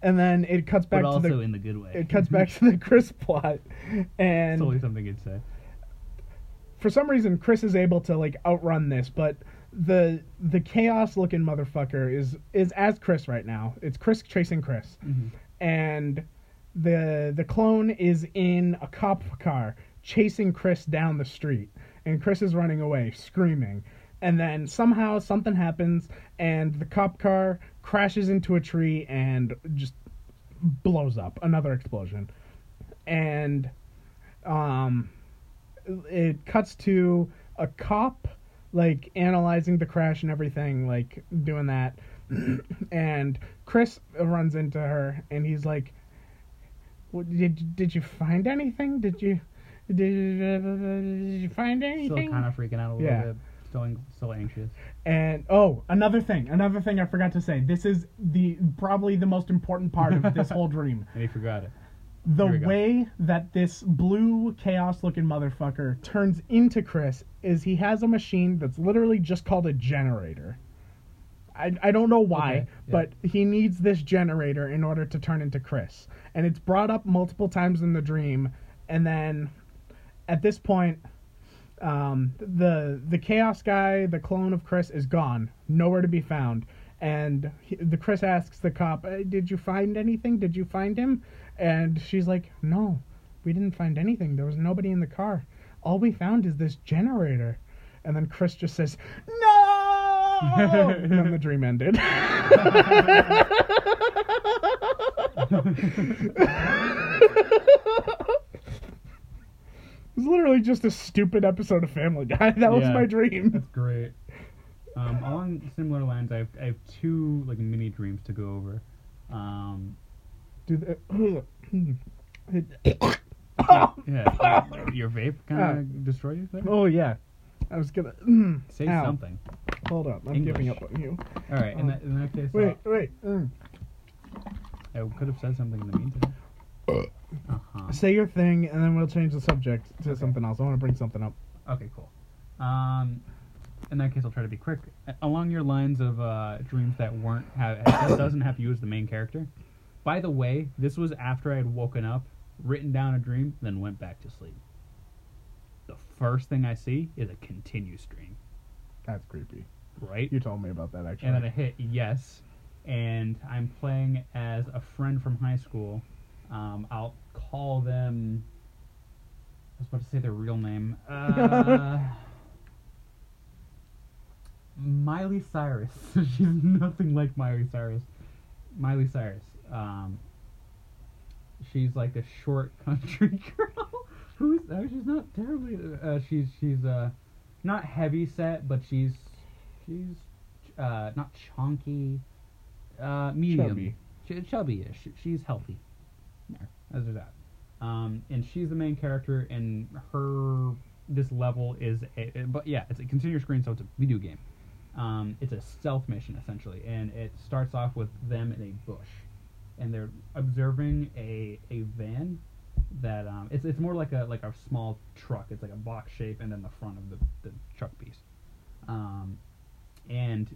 and then it cuts back but to also the in the good way. it cuts back to the <laughs> chris plot and Totally something you'd say. for some reason Chris is able to like outrun this, but the the chaos looking motherfucker is is as Chris right now. It's Chris chasing Chris. Mhm. And the the clone is in a cop car chasing Chris down the street and Chris is running away screaming. And then somehow something happens and the cop car crashes into a tree and just blows up. Another explosion. And um it cuts to a cop like analyzing the crash and everything like doing that <clears throat> and chris runs into her and he's like "What- did, did you find anything did you did, did you find anything?" Still kind of freaking out a little Yeah. bit. Still, still anxious. and oh another thing another thing i forgot to say this is the probably the most important part of this <laughs> whole dream And he forgot it. The go. way that this blue chaos looking motherfucker turns into Chris is he has a machine that's literally just called a generator. I, I don't know why, Okay, yeah. but he needs this generator in order to turn into Chris. And it's brought up multiple times in the dream. And then at this point, um, the the chaos guy, the clone of Chris, is gone, nowhere to be found. And he, the Chris asks the cop, "Uh, "Did you find anything? Did you find him?" And she's like, "No, we didn't find anything. There was nobody in the car. All we found is this generator." And then Chris just says, "No!" <laughs> and then the dream ended. <laughs> It was literally just a stupid episode of Family Guy. <laughs> That was Yeah. my dream. That's great. Um, along similar lines, I have, I have two like mini dreams to go over. Um, Do the, <coughs> yeah, <coughs> your vape kind of destroyed you there. oh yeah, I was gonna. <clears throat> Say ow. something. Hold up, I'm English. giving up on you. All right. In that, in that case, Wait, wait. mm. uh, I could have said something in the meantime. <coughs> Uh huh. Say your thing, and then we'll change the subject to something else. I want to bring something up. Okay, cool. Um, in that case, I'll try to be quick. Along your lines of uh, dreams that weren't have <coughs> that doesn't have you as the main character. By the way, this was after I had woken up, written down a dream, then went back to sleep. The first thing I see is a continue stream, That's creepy. right? You told me about that actually. And then I hit yes, and I'm playing as a friend from high school. Um, I'll call them. I was about to say their real name. <laughs> Uh, Miley Cyrus. <laughs> She's nothing like Miley Cyrus. Miley Cyrus. Um, she's like a short <laughs> country girl. Who's uh, she's not terribly. Uh, she's she's uh, not heavy set, but she's she's uh, not chunky. Uh, medium. Chubby. Ch- chubby-ish. She's healthy. There, as there's that. Um, and she's the main character, and her this level is, a, but yeah, it's a continuous screen, so it's a video game. Um, it's a stealth mission essentially, and it starts off with them in a bush, and they're observing a a van that um, it's it's more like a like a small truck. It's like a box shape, and then the front of the the truck piece. Um, and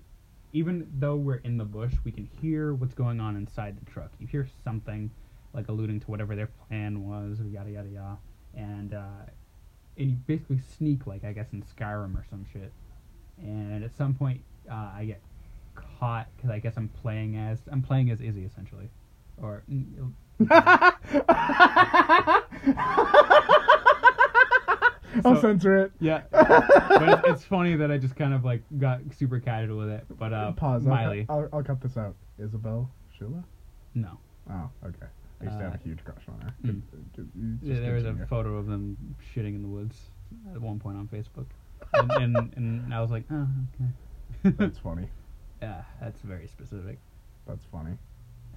even though we're in the bush, we can hear what's going on inside the truck. You hear something, like alluding to whatever their plan was, yada yada yada, and uh, and you basically sneak like I guess in Skyrim or some shit, and at some point uh, I get caught because I guess I'm playing as I'm playing as Izzy essentially, or mm, <laughs> I'll censor it. yeah, <laughs> but it's, it's funny that I just kind of like got super casual with it. But uh, Pause. I'll, Miley, cut- I'll, I'll cut this out. Isabel Shula? no, Oh, okay. I used to have Uh, a huge crush on her. mm. Good- Yeah, just there was a photo of them shitting in the woods at one point on Facebook, and and, and I was like, oh, okay. <laughs> That's funny. yeah, that's very specific. That's funny.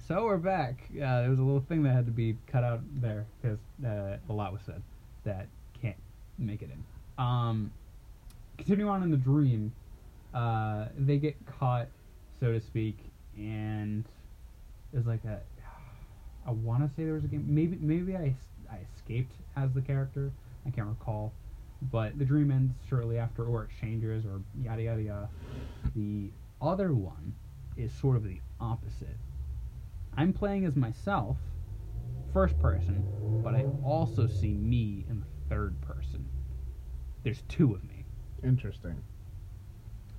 So we're back. Uh, there was a little thing that had to be cut out there because uh, a lot was said that can't make it in. Um, continuing on in the dream, uh, they get caught, so to speak, and there's like a. I want to say there was a game. Maybe maybe I I escaped as the character. I can't recall, but the dream ends shortly after, or it changes, or yada yada yada. The other one is sort of the opposite. I'm playing as myself, first person, but I also see me in the third person. There's two of me. Interesting.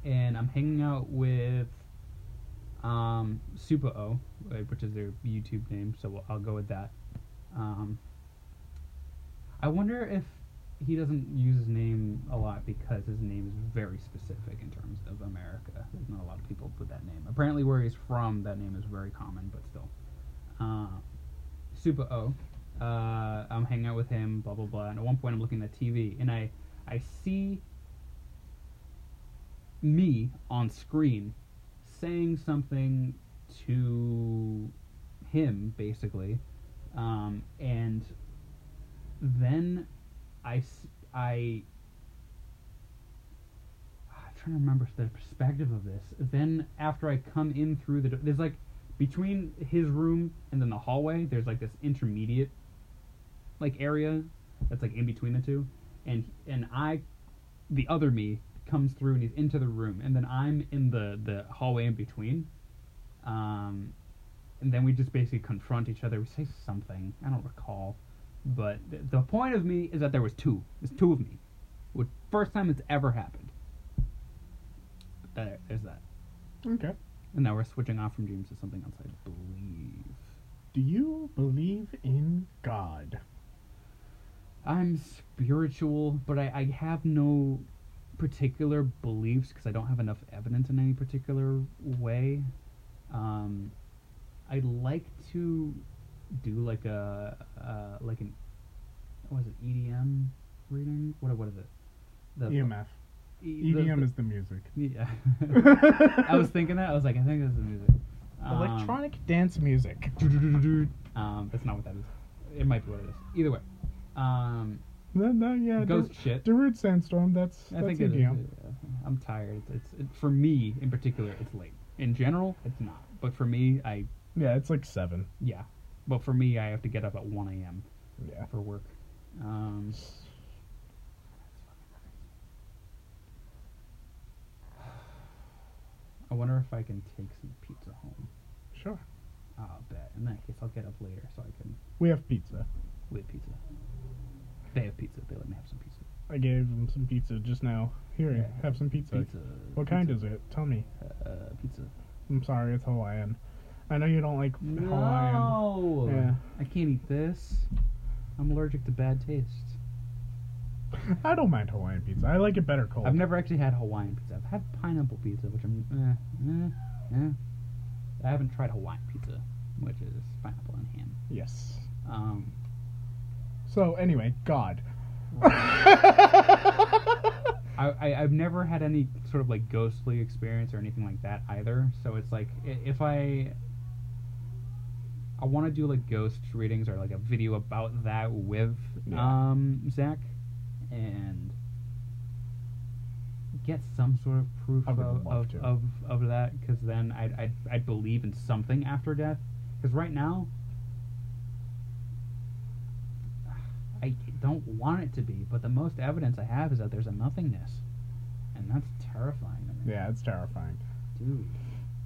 And I'm hanging out with um, Super O, uh, which is their YouTube name, so we'll, I'll go with that. Um, I wonder if he doesn't use his name a lot because his name is very specific in terms of America. There's not a lot of people with that name. Apparently, where he's from, that name is very common, but still. Uh, Super O. Uh, I'm hanging out with him, blah blah blah. And at one point, I'm looking at TV, and I I see me on screen saying something to him, basically, um, and then I I I'm trying to remember the perspective of this. Then after I come in through the door, there's like between his room and then the hallway, there's like this intermediate like area that's like in between the two, and and I, the other me comes through and he's into the room, and then I'm in the the hallway in between, um, and then we just basically confront each other. We say something. I don't recall, but th- the point of me is that there was two. There's two of me. Which first time it's ever happened. There, there's that. Okay. And now we're switching off from dreams to something else, I believe. Do you believe in God? I'm spiritual, but I, I have no particular beliefs because I don't have enough evidence in any particular way. Um, I'd like to do like a uh, like an what is it EDM reading? What what is it? The EMF. E- the- EDM the- is the music. yeah. <laughs> I was thinking that I was like I think this is the music. Um, Electronic dance music. <laughs> Um, that's not what that is. It might be what it is. Either way. Um, No, no, yeah. ghost Dar- shit. Darude Sandstorm. That's I that's think it is. EDM. yeah. I'm tired. It's, it's it, for me in particular. It's late. In general, it's not. But for me, I Yeah, it's like seven. yeah. But for me, I have to get up at 1 a.m. Yeah. for work. Um, I wonder if I can take some pizza home. Sure. I'll bet. In that case, I'll get up later so I can We have pizza. we have pizza. They have pizza. They let me have some pizza. I gave them some pizza just now. Here, Yeah. have some pizza. Pizza. What kind is it? Tell me. Uh, pizza. I'm sorry, it's Hawaiian. I know you don't like Hawaiian. No. Yeah. I can't eat this. I'm allergic to bad taste. <laughs> I don't mind Hawaiian pizza. I like it better cold. I've never actually had Hawaiian pizza. I've had pineapple pizza, which I'm eh, eh, eh. I haven't tried Hawaiian pizza, which is pineapple and ham. Yes. Um, So anyway, God. <laughs> I, I I've never had any sort of like ghostly experience or anything like that either. So it's like if I I want to do like ghost readings or like a video about that with Yeah. um Zach and get some sort of proof of of, of of that because then I'd, I'd I'd believe in something after death because right now I don't want it to be, but the most evidence I have is that there's a nothingness, and that's terrifying to me. yeah, it's terrifying. dude.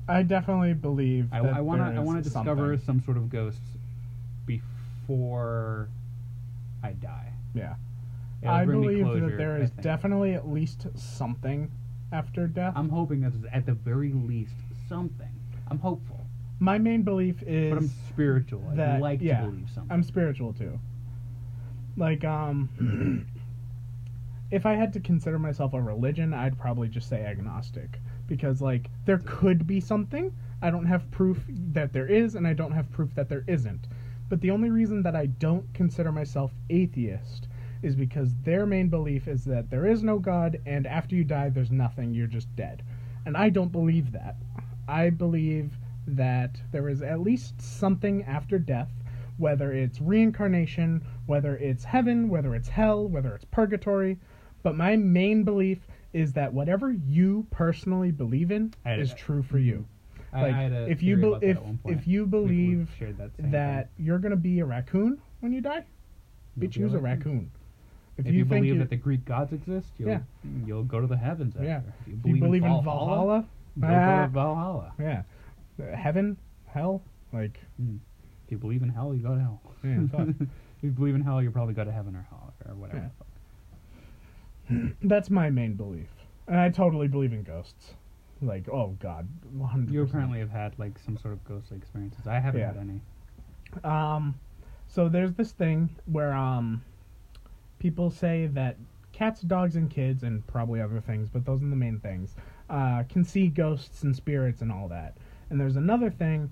I definitely believe. I, that I want to I want to discover something. some sort of ghosts before I die. Yeah. It'll I believe closure, that there I is definitely at least something after death. I'm hoping that there's at the very least something. I'm hopeful, My main belief is but I'm spiritual. I'd that like yeah, to believe something. I'm spiritual too. Like um <clears throat> if I had to consider myself a religion, I'd probably just say agnostic because like there could be something. I don't have proof that there is and I don't have proof that there isn't. But the only reason that I don't consider myself atheist is because their main belief is that there is no god and after you die there's nothing, you're just dead. And I don't believe that. I believe that there is at least something after death, whether it's reincarnation, whether it's heaven, whether it's hell, whether it's purgatory. But my main belief is that whatever you personally believe in is a- true for you. I, like, I had a if you be- if at one point. if you believe that, that you're gonna be a raccoon when you die, You'll bitch, use a raccoon. raccoon. If, you, think believe you- that the Greek gods exist, you'll Yeah. you'll go to the heavens. After. Yeah. If you believe, you believe in Valhalla, Valhalla, go ah, go to Valhalla. yeah, heaven, hell, like If you believe in hell, you go to hell. Yeah, <laughs> if you believe in hell, you probably go to heaven or hell or whatever. Yeah. The fuck. that's my main belief, and I totally believe in ghosts. Like, oh god, 100%. You apparently have had like some sort of ghostly experiences. I haven't Yeah. had any. Um, so there's this thing where um, people say that cats, dogs, and kids, and probably other things, but those are the main things, uh, can see ghosts and spirits and all that. And there's another thing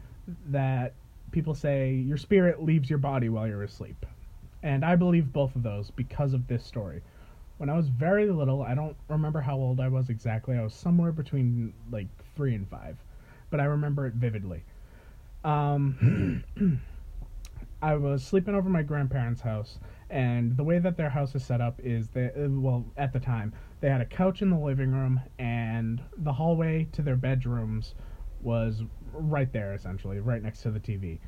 that people say your spirit leaves your body while you're asleep. And I believe both of those because of this story. When I was very little, I don't remember how old I was exactly. I was somewhere between like three and five, but I remember it vividly. Um, <clears throat> I was sleeping over my grandparents' house, and the way that their house is set up is uh, well at the time they had a couch in the living room, and the hallway to their bedrooms was right there, essentially, right next to the TV.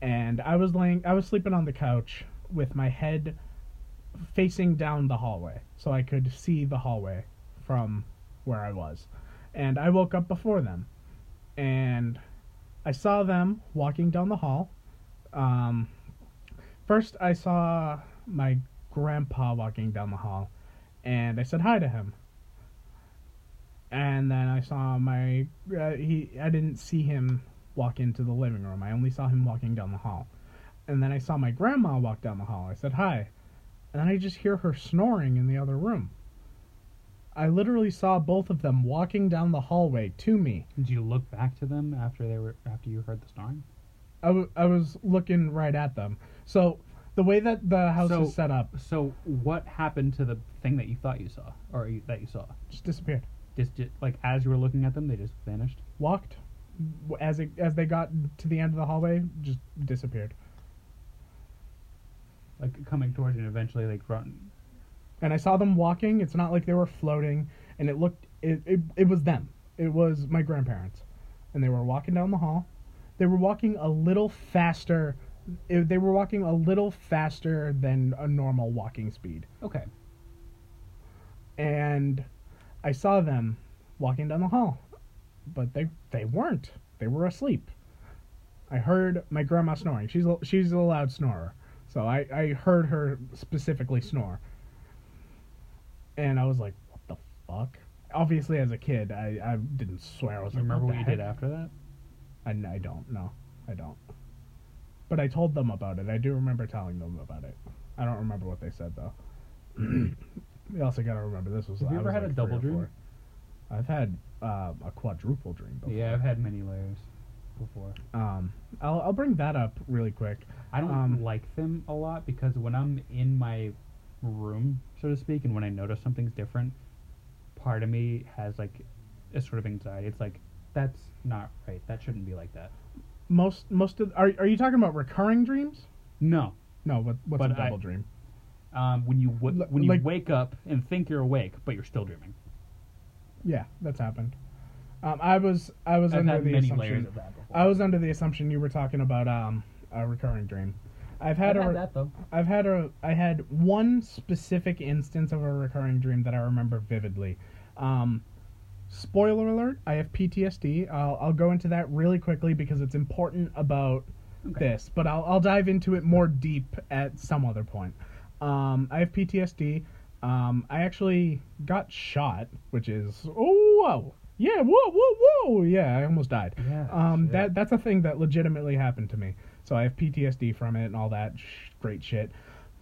And I was laying, I was sleeping on the couch with my head facing down the hallway, so I could see the hallway from where I was. And I woke up before them, and I saw them walking down the hall. Um, first, I saw my grandpa walking down the hall, and I said hi to him. And then I saw my uh, he. I didn't see him walk into the living room. I only saw him walking down the hall. And then I saw my grandma walk down the hall. I said hi, and then I just hear her snoring in the other room. I literally saw both of them walking down the hallway to me. Did you look back to them after they were after you heard the snoring? I, w- I was looking right at them. So the way that the house So- is set up So what happened to the thing that you thought you saw, or you, that you saw? just disappeared. Just, just like as you were looking at them, they just vanished. Walked as it as they got to the end of the hallway, just disappeared. Like coming towards you, and eventually like run. And I saw them walking. It's not like they were floating, and it looked it it, it was them. It was my grandparents, and they were walking down the hall. They were walking a little faster. It, they were walking a little faster than a normal walking speed. Okay. and I saw them walking down the hall, but they they weren't. They were asleep. I heard my grandma snoring. She's a, she's a loud snorer, so I I heard her specifically snore, and I was like, "What the fuck?" Obviously, as a kid, I, I didn't swear. I was you like, remember what what you the did after that? I, I don't. No, I don't. But I told them about it. I do remember telling them about it. I don't remember what they said though. <clears throat> you also got to remember this was. Have you ever was had a like double three or dream? I've had uh, a quadruple dream before. Yeah, I've had many layers before. Um, I'll I'll bring that up really quick. I don't Um, like them a lot because when I'm in my room, so to speak, and when I notice something's different, part of me has like a sort of anxiety. It's like that's not right. That shouldn't be like that. Most most of are are you talking about recurring dreams? No. No, what what's But a double I- dream? Um, when you w- when you like- wake up and think you're awake, but you're still dreaming. Yeah, that's happened. Um, I was I was I've under the many assumption layers of that before. I was under the assumption you were talking about um a recurring dream. I've had I've a had that though. I've had a I had one specific instance of a recurring dream that I remember vividly. Um, spoiler alert: I have PTSD. I'll I'll go into that really quickly because it's important about Okay. this, but I'll I'll dive into it more deep at some other point. Um, I have PTSD. Um, I actually got shot, which is oh whoa yeah whoa whoa whoa yeah I almost died. Yeah, Um, shit. that that's a thing that legitimately happened to me. So I have PTSD from it and all that sh- great shit.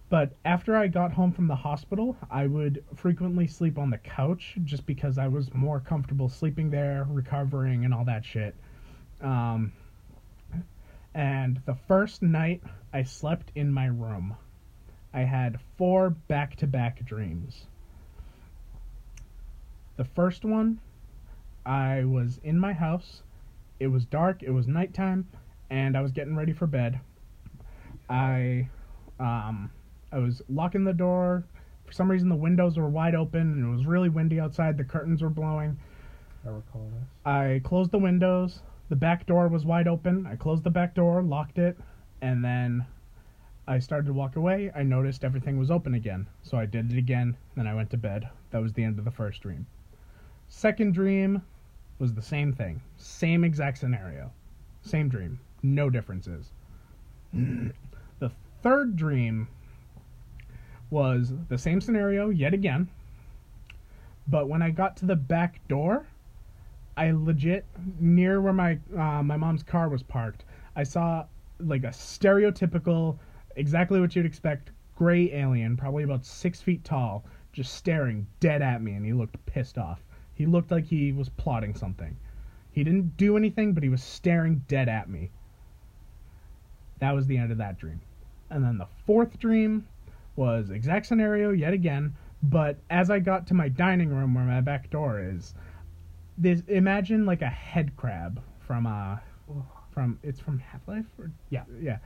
But after I got home from the hospital, I would frequently sleep on the couch just because I was more comfortable sleeping there, recovering, and all that shit. Um, and the first night I slept in my room, I had four back to back dreams. The first one, I was in my house. It was dark, it was nighttime, and I was getting ready for bed. I um I was locking the door. For some reason the windows were wide open and it was really windy outside. The curtains were blowing. I recall this. I closed the windows. The back door was wide open. I closed the back door, locked it, and then I started to walk away. I noticed everything was open again. So I did it again, then I went to bed. That was the end of the first dream. Second dream was the same thing. Same exact scenario. Same dream. No differences. <clears throat> the third dream was the same scenario yet again. But when I got to the back door, I legit near where my uh, my mom's car was parked. I saw like a stereotypical, exactly what you'd expect, gray alien, probably about six feet tall, just staring dead at me, and he looked pissed off. He looked like he was plotting something. He didn't do anything, but he was staring dead at me. That was the end of that dream. And then the fourth dream was exact scenario yet again, but as I got to my dining room where my back door is, this imagine like a head crab from uh from it's from Half Life or Yeah. yeah.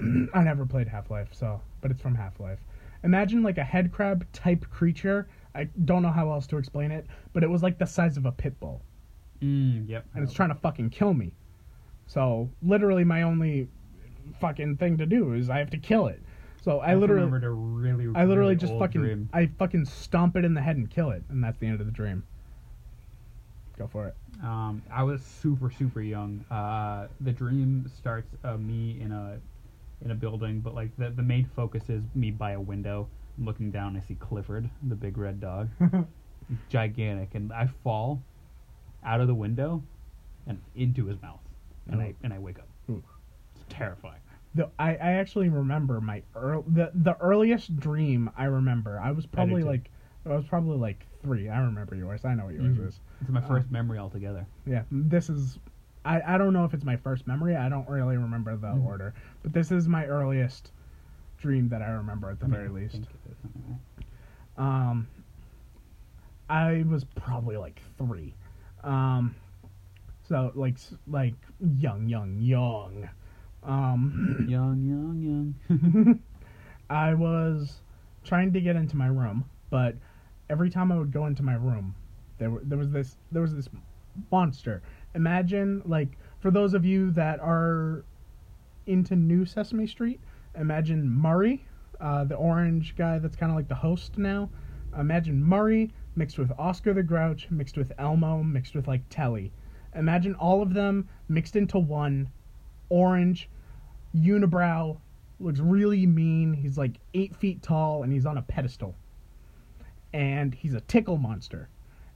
<clears throat> I never played Half Life, so but it's from Half Life. Imagine like a head crab type creature. I don't know how else to explain it, but it was like the size of a pit bull, Mm, yep. and it's trying to fucking kill me. So literally, my only fucking thing to do is I have to kill it. So I, I literally, really, I literally really just fucking, dream. I fucking stomp it in the head and kill it, and that's the end of the dream. Go for it. Um, I was super super young. Uh, the dream starts uh, me in a in a building, but like the the main focus is me by a window. I'm looking down, I see Clifford, the big red dog, <laughs> gigantic, and I fall out of the window and into his mouth, and I Oh. and I wake up. Terrifying. The, I, I actually remember my earl, the the earliest dream I remember. I was probably too. like I was probably like three. I remember yours. I know what yours Mhm. is. It's my Uh, first memory altogether. Yeah, this is. I, I don't know if it's my first memory. I don't really remember the Mhm. order, but this is my earliest dream that I remember at the I mean, very I least. think it is. Um, I was probably like three. Um, so like like young, young, young. Um, <clears throat> Young, young, young. <laughs> I was trying to get into my room, but every time I would go into my room, there were, there was this there was this monster. Imagine like for those of you that are into New Sesame Street, imagine Murray, uh, the orange guy that's kind of like the host now. Imagine Murray mixed with Oscar the Grouch, mixed with Elmo, mixed with like Telly. Imagine all of them mixed into one orange unibrow looks really mean. He's like eight feet tall and he's on a pedestal. And he's a tickle monster.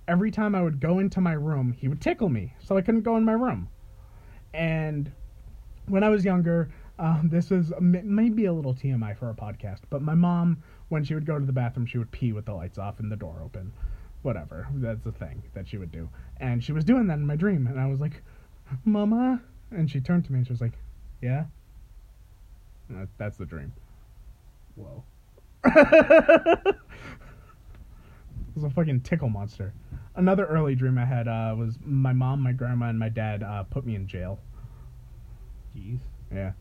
Every time i would go into my room he would tickle me so i couldn't go in my room. And when i was younger um, this is maybe a little tmi for a podcast but my mom when she would go to the bathroom she would pee with the lights off and the door open. Whatever. That's the thing that she would do. And she was doing that in my dream and i was like mama? And she turned to me and she was like yeah that, that's the dream. Whoa. <laughs> it was a fucking tickle monster. Another early dream I had uh, was my mom, my grandma, and my dad uh, put me in jail. Jeez. Yeah.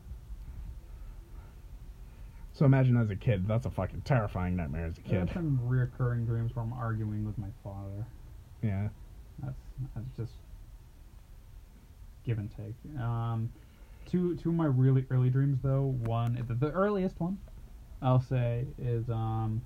So imagine as a kid, that's a fucking terrifying nightmare as a kid. some reoccurring dreams where I'm arguing with my father. Yeah. That's that's just give and take. Um, two two of my really early dreams though. One the, the earliest one, I'll say is um,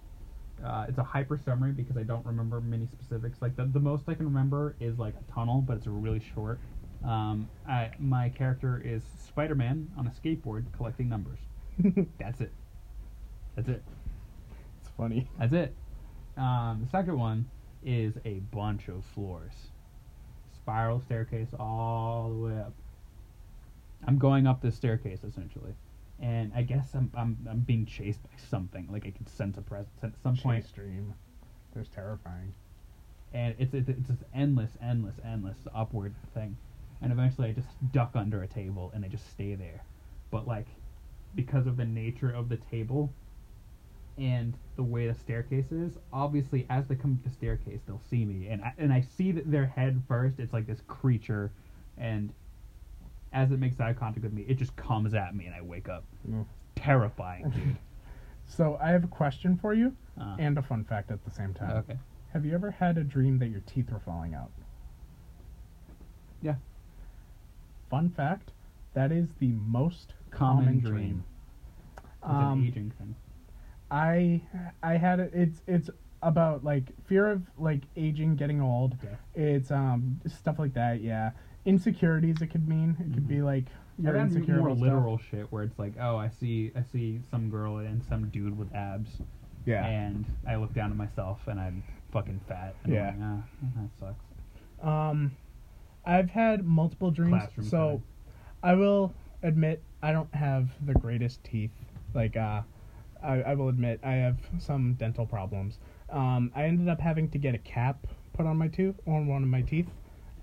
uh, it's a hyper summary because I don't remember many specifics. Like the the most I can remember is like a tunnel, but it's really short. Um, I, my character is Spider-Man on a skateboard collecting numbers. <laughs> That's it. That's it. It's funny. That's it. Um, the second one is a bunch of floors, spiral staircase all the way up. I'm going up this staircase essentially, and I guess I'm I'm, I'm being chased by something. Like I can sense a presence at some point, Chase dream. There's terrifying. and it's it's, it's this endless, endless, endless upward thing, and eventually I just duck under a table and I just stay there, but like because of the nature of the table and the way the staircase is, obviously as they come up the staircase they'll see me, and I, and I see that their head first. It's like this creature, and as it makes eye contact with me, it just comes at me and I wake up. Mm. Terrifying, dude. <laughs> So I have a question for you Uh, and a fun fact at the same time. okay. Have you ever had a dream that your teeth were falling out? Yeah. Fun fact, that is the most Common common, dream. dream. It's Um, an aging thing. I I had it. It's it's about like fear of like aging, getting old. Death. It's um stuff like that. Yeah, insecurities. It could mean. It could be like you're I've insecure more about literal shit where it's like, oh, I see, I see some girl and some dude with abs, Yeah. and I look down at myself and I'm fucking fat. And Yeah. I'm like, ah, that sucks. Um, I've had multiple dreams. Classroom so, setting. I will admit I don't have the greatest teeth. Like, uh, I, I will admit I have some dental problems. Um, I ended up having to get a cap put on my tooth, on one of my teeth.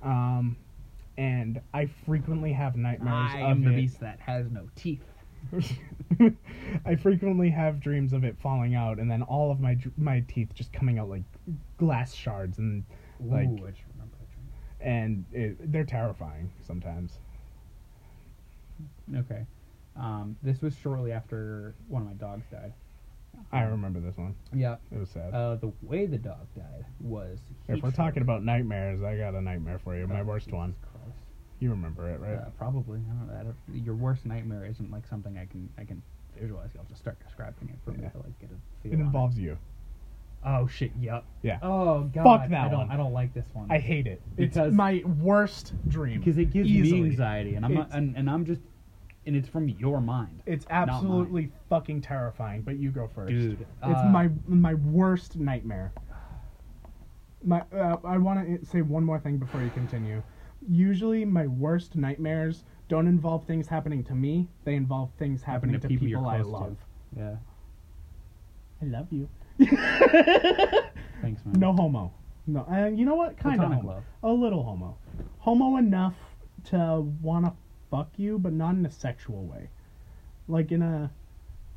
Um, and I frequently have nightmares of am the it. Beast that has no teeth. <laughs> I frequently have dreams of it falling out, and then all of my my teeth just coming out like glass shards, and Like- Ooh, I just remember that dream. and it, they're terrifying sometimes. Okay. Um, this was shortly after one of my dogs died. I remember this one. Yeah. It was sad. Uh, the way the dog died was. if we're talking about nightmares, I got a nightmare for you. My Oh, worst Jesus one. You remember it, right? Uh, probably. I don't, I don't, your worst nightmare isn't like something I can I can visualize. I'll just start describing it for me to like get a feel. it involves you. Oh shit! Yep. Yeah. Oh god. Fuck that I don't. one. I don't like this one. I hate it. It's my worst dream. because it gives Easily. me anxiety, and I'm not, and, and I'm just, and it's from your mind, It's absolutely fucking terrifying. But you go first. dude. It's uh, my my worst nightmare. My uh, I want to say one more thing before you continue. Usually, my worst nightmares don't involve things happening to me. They involve things happening, to people, you're I love. to. Yeah. I love you. Thanks, man. No homo. No, and you know what? Kind of homo. love. A little homo. Homo enough to want to fuck you, but not in a sexual way. Like in a,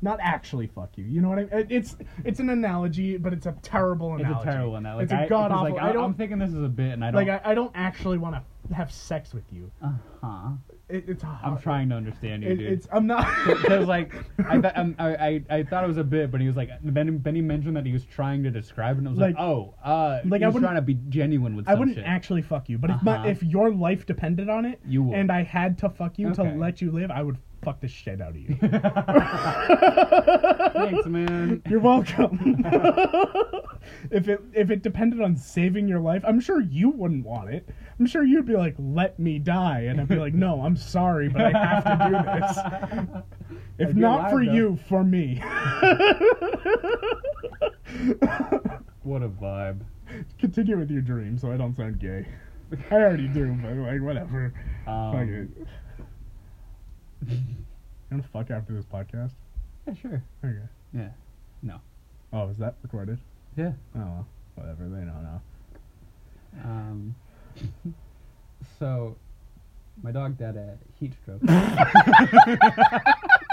not actually fuck you. You know what I mean? It's it's an analogy, but it's a terrible analogy. It's a terrible. Like, It's a god awful. Like, I I, don't am thinking this is a bit, and I don't. like. I, I don't actually want to have sex with you. uh huh. It, it's. I'm trying to understand you, It, dude. it's. I'm not. <laughs> because like <laughs> I, th- um, I, I I thought it was a bit, but he was like then Benny mentioned that he was trying to describe it, and I was like, Like- oh, uh, like, he I was wouldn't- trying to be genuine with I some wouldn't shit. actually fuck you, but if Uh-huh. my, if your life depended on it, You would. and I had to fuck you Okay. to let you live, I would fuck the shit out of you. <laughs> Thanks, man. You're welcome. if it if it depended on saving your life, I'm sure you wouldn't want it. I'm sure you'd be like, "Let me die," and I'd be like, "No, I'm sorry, but I have to do this. <laughs> If I'd not for though. you, for me." <laughs> What a vibe. Continue with your dream, so I don't sound gay. I already do, but like whatever. Um, Fuck it. You wanna fuck after this podcast? Yeah, sure. Okay. Yeah. No. Oh, is that recorded? Yeah. Oh, well, whatever. They don't know. Um. So, my dog died a heat stroke. <laughs> <laughs>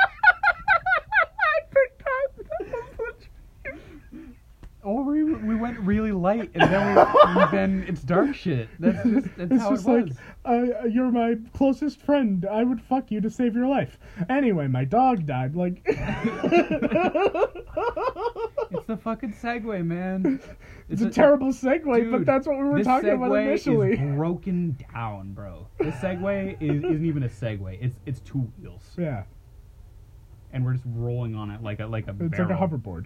Or we we went really light, and then we then <laughs> it's dark shit. That's just that's it's how just it was. like, uh, you're my closest friend. I would fuck you to save your life. Anyway, my dog died. Like, <laughs> It's the fucking segue, man. it's a, terrible segue, but that's what we were talking about segue initially. Is broken down, bro. This segue is, isn't even a segue. It's it's two wheels, yeah, and we're just rolling on it like a like a it's barrel. like a hoverboard.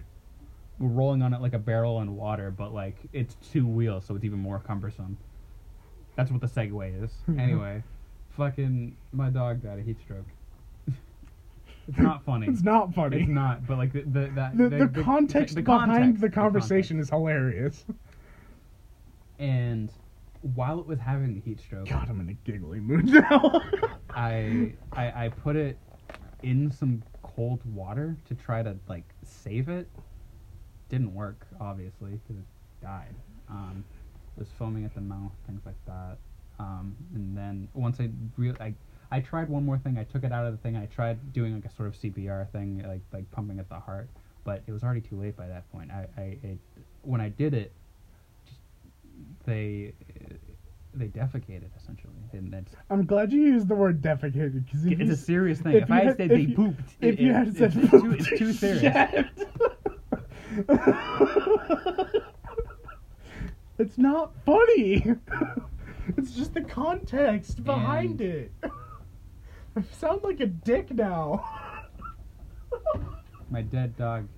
We're rolling on it like a barrel in water, but like it's two wheels, so it's even more cumbersome. That's what the Segway is. <laughs> Anyway, fucking my dog died of heat stroke. <laughs> it's not funny. It's not funny. It's not, but like the the that, The, the, context the behind context, the the conversation is hilarious. And while it was having the heat stroke, God, I'm in a giggly mood now. <laughs> I, I I put it in some cold water to try to like save it. Didn't work, obviously, because it died. Um, it was foaming at the mouth, things like that. Um, and then once I really, I, I tried one more thing. I took it out of the thing. I tried doing like a sort of CPR thing, like like pumping at the heart, but it was already too late by that point. I, I it, when I did it, just, they they defecated essentially, and that's I'm glad you used the word defecated because it's a serious thing. if If, I had- said they you- pooped, if it- you it- had said it's too, it's too serious. <laughs> <laughs> It's not funny. <laughs> It's just the context behind And- it. <laughs> I sound like a dick now. My dead dog.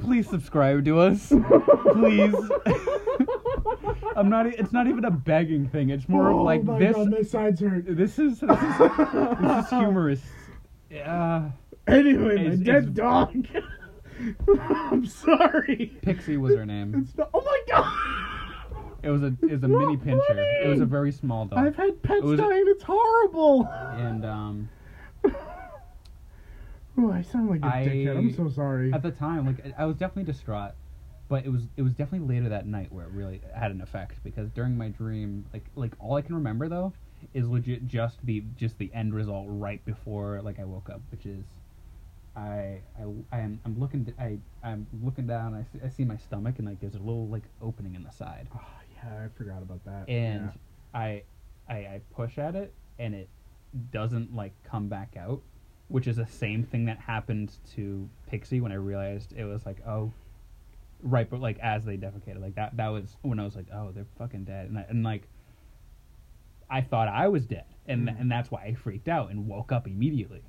Please subscribe to us. Please. I'm not. It's not even a begging thing. It's more oh of like my this. God, my sides hurt. This is this is, this is humorous. Yeah. Anyway, my dead it's- dog. <laughs> I'm sorry. Pixie was her name. It's not. Oh my god. It was a it was a mini pinscher. It was a very small dog. I've had pets It was- die and it's horrible. and um, Oh, I sound like a I- dickhead. I'm so sorry. at the time, like I was definitely distraught, but it was it was definitely later that night where it really had an effect because during my dream, like like all I can remember though is legit just the just the end result right before like I woke up, which is. I I I am I'm looking I I'm looking down. I see, I see my stomach and like there's a little like opening in the side. Oh, yeah, I forgot about that. and I, I I push at it and it doesn't like come back out, which is the same thing that happened to Pixie when I realized it was like oh, right, but like as they defecated, like that that was when I was like oh they're fucking dead and I, and like I thought I was dead and Mm. and that's why I freaked out and woke up immediately.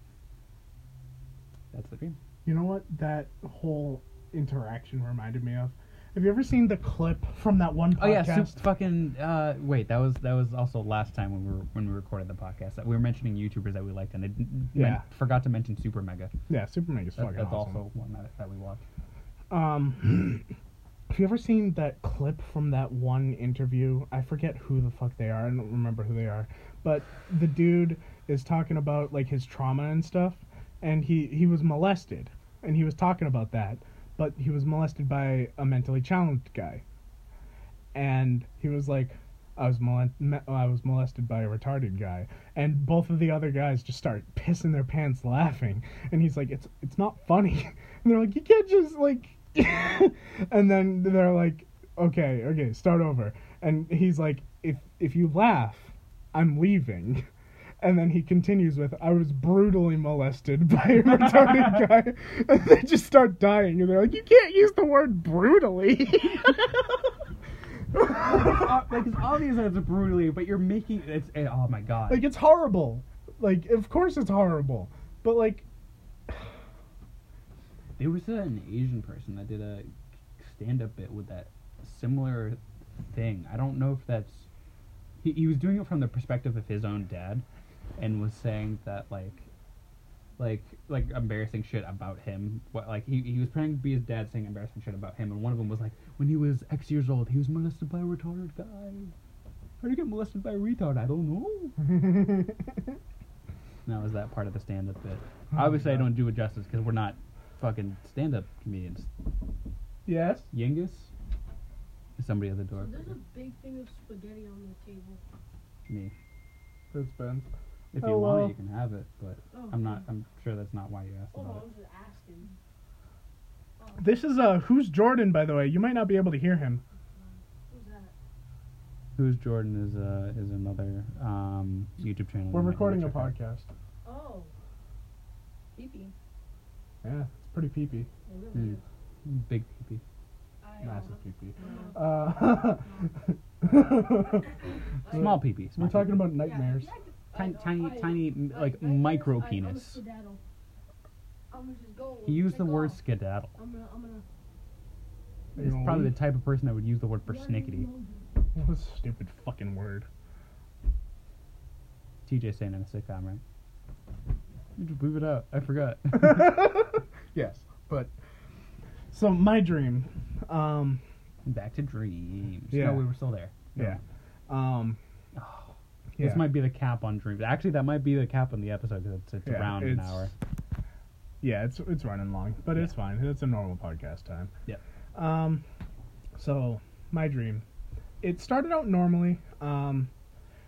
That's the dream. You know what that whole interaction reminded me of? Have you ever seen the clip from that one podcast? Oh yeah, Soup fucking. Uh, wait, that was that was also last time when we were when we recorded the podcast that we were mentioning YouTubers that we liked and I Yeah. meant- forgot to mention Super Mega. Yeah, Super Mega's That, fucking that's awesome. also one that, that we watched. Um, <clears throat> have you ever seen that clip from that one interview? I forget who the fuck they are. I don't remember who they are. But the dude is talking about like his trauma and stuff, and he he was molested, and he was talking about that, but he was molested by a mentally challenged guy, and he was like. I was molest- I was molested by a retarded guy, and both of the other guys just start pissing their pants laughing, and he's like, "It's it's not funny," <laughs> and they're like, "You can't just like," <laughs> and then they're like, "Okay, okay, start over," and he's like, "If if you laugh, I'm leaving." <laughs> And then he continues with, "I was brutally molested <laughs> by a retarded guy," and they just start dying, and they're like, "You can't use the word brutally." Like it's obvious that it's brutally, but you're making it's. eh, Oh my god. like it's horrible. Like of course it's horrible, but like there was an Asian person that did a stand-up bit with that similar thing. I don't know if that's. He, he was doing it from the perspective of his own dad, and was saying that like, like like embarrassing shit about him. What like he he was trying to be his dad saying embarrassing shit about him, and one of them was like when he was X years old, he was molested by a retarded guy. How do you get molested by a retard? I don't know. <laughs> That was that part of the stand-up bit. Oh Obviously, I don't do it justice because we're not fucking stand-up comedians. yes. Yingus? Is somebody at the door? There's a big thing of spaghetti on the table. Me. That's Ben. If you Hello. want it, you can have it, but Oh, I'm not. I'm sure that's not why you asked Oh, about I it. was just asking. Oh, This is uh who's Jordan by the way. You might not be able to hear him. who's that? Who's Jordan is uh is another um YouTube channel. We're recording a wanna check out. podcast. Oh. Pee-pee. Yeah, it's pretty peepee. They really Hmm. Big peepee. I, Massive peepee. uh, <laughs> Uh, Small peepee. We're talking about nightmares. Yeah, yeah, Tiny, tiny, I- tiny, I- like I micro I- penis. I'm gonna just. He used the word off. skedaddle. I'm gonna. I'm gonna. He's probably leave? the type of person that would use the word Yeah, you persnickety. What a stupid fucking word. TJ saying in a sitcom, right? You just leave it out. I forgot. <laughs> <laughs> yes, but so my dream, um, Back to dreams. Yeah. No, we were still there. yeah, um, <sighs> Oh, yeah. This might be the cap on dreams. Actually, that might be the cap on the episode because it's, it's Yeah, around an hour. Yeah, it's it's running long, but it's fine. It's a normal podcast time. Yeah. Um, so my dream, it started out normally. Um,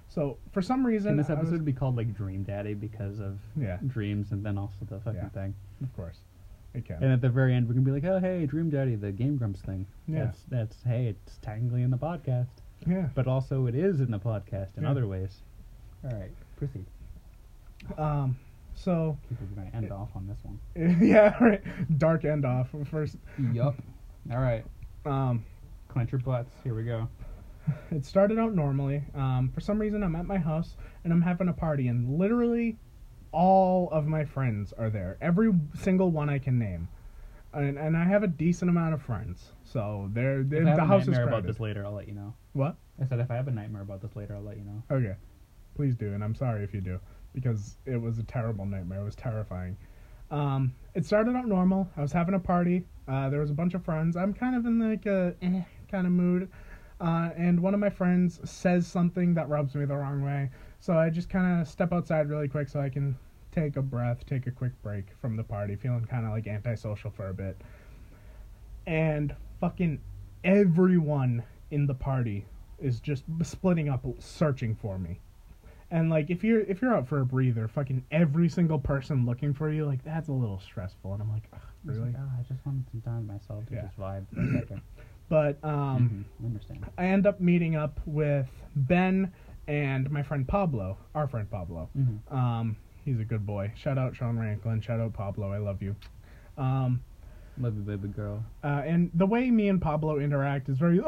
so for some reason, And this was- episode would be called like Dream Daddy because of Yeah. dreams and then also the fucking Yeah. thing. of course, it can. And at the very end, we can be like, oh, hey, Dream Daddy, the Game Grumps thing. Yeah. That's, that's, hey, it's technically in the podcast. yeah. But also, it is in the podcast in Yeah. other ways. All right, proceed. Um, so People are going to end off on this one. <laughs> yeah, right. Dark end off first. Yup. All right. Um, Clench your butts. Here we go. it started out normally. Um, for some reason, I'm at my house and I'm having a party, and literally all of my friends are there. Every single one I can name, and, and I have a decent amount of friends. So they're, they're If I have the a house is nightmare about this later, I'll let you know. What? I said if I have a nightmare about this later, I'll let you know. Okay, please do, and I'm sorry if you do, because it was a terrible nightmare. It was terrifying. Um, it started out normal. I was having a party. Uh, there was a bunch of friends. I'm kind of in like a eh, kind of mood, uh, and one of my friends says something that rubs me the wrong way. So I just kind of step outside really quick so I can take a breath, take a quick break from the party, feeling kind of like antisocial for a bit. And fucking everyone in the party is just splitting up searching for me. And like if you're if you're out for a breather, fucking every single person looking for you, like that's a little stressful. And I'm like, "Ugh, really? like, "Ah, I just wanted some time myself to Yeah. just vibe for a <clears throat> second. But um, Mhm, I understand. I end up meeting up with Ben and my friend Pablo, our friend Pablo. Mhm. Um, he's a good boy. Shout out Sean Ranklin. Shout out Pablo. I love you. Um, Love you, baby girl. uh, and the way me and Pablo interact is very.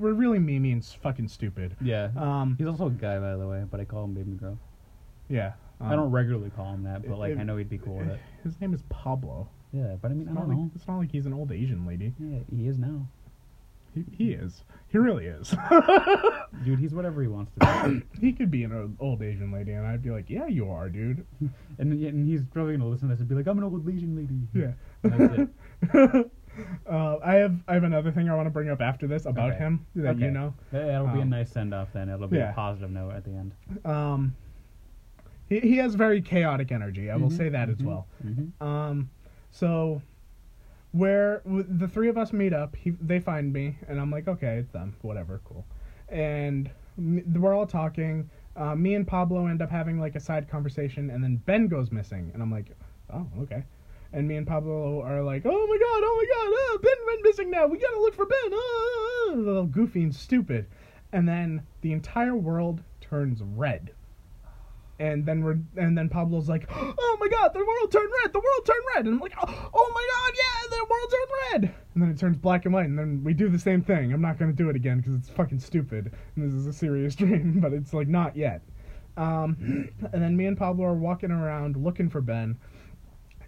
We're really memey and fucking stupid. Yeah. Um, He's also a guy, by the way, but I call him baby girl. yeah. I um, don't regularly call him that, but like it- I know he'd be cool with it. His name is Pablo. Yeah, but I mean, It's I don't like, know. it's not like he's an old Asian lady. Yeah, he is now. He, he is. He really is. <laughs> Dude, he's whatever he wants to be. <coughs> he could be an old, Asian lady, and I'd be like, yeah, you are, dude. <laughs> and, and he's probably gonna listen to this and be like, I'm an old Asian lady. Yeah. That's it. <laughs> uh, I have I have another thing I want to bring up after this about Okay. him that Okay. you know. That'll be a Um, nice send off then. It'll be yeah. a positive note at the end. Um, he he has very chaotic energy. I will Mhm, say that as mhm, well. mhm. Um, so where the three of us meet up, he, they find me, and I'm like, okay, it's them, whatever, cool. And we're all talking. Uh, me and Pablo end up having like a side conversation, and then Ben goes missing, and I'm like, oh, okay. And me and Pablo are like, oh my god, oh my god, ah, Ben went missing now. We gotta look for Ben. Ah, ah, ah," a little goofy and stupid. And then the entire world turns red and then we're and then Pablo's like, "Oh my God, the world turned red! The world turned red!" And I'm like, "Oh, my God, yeah, the world turned red!" And then it turns black and white, and then we do the same thing. I'm not gonna do it again because it's fucking stupid, and this is a serious <laughs> dream, but it's like not yet. Um, and then me and Pablo are walking around looking for Ben,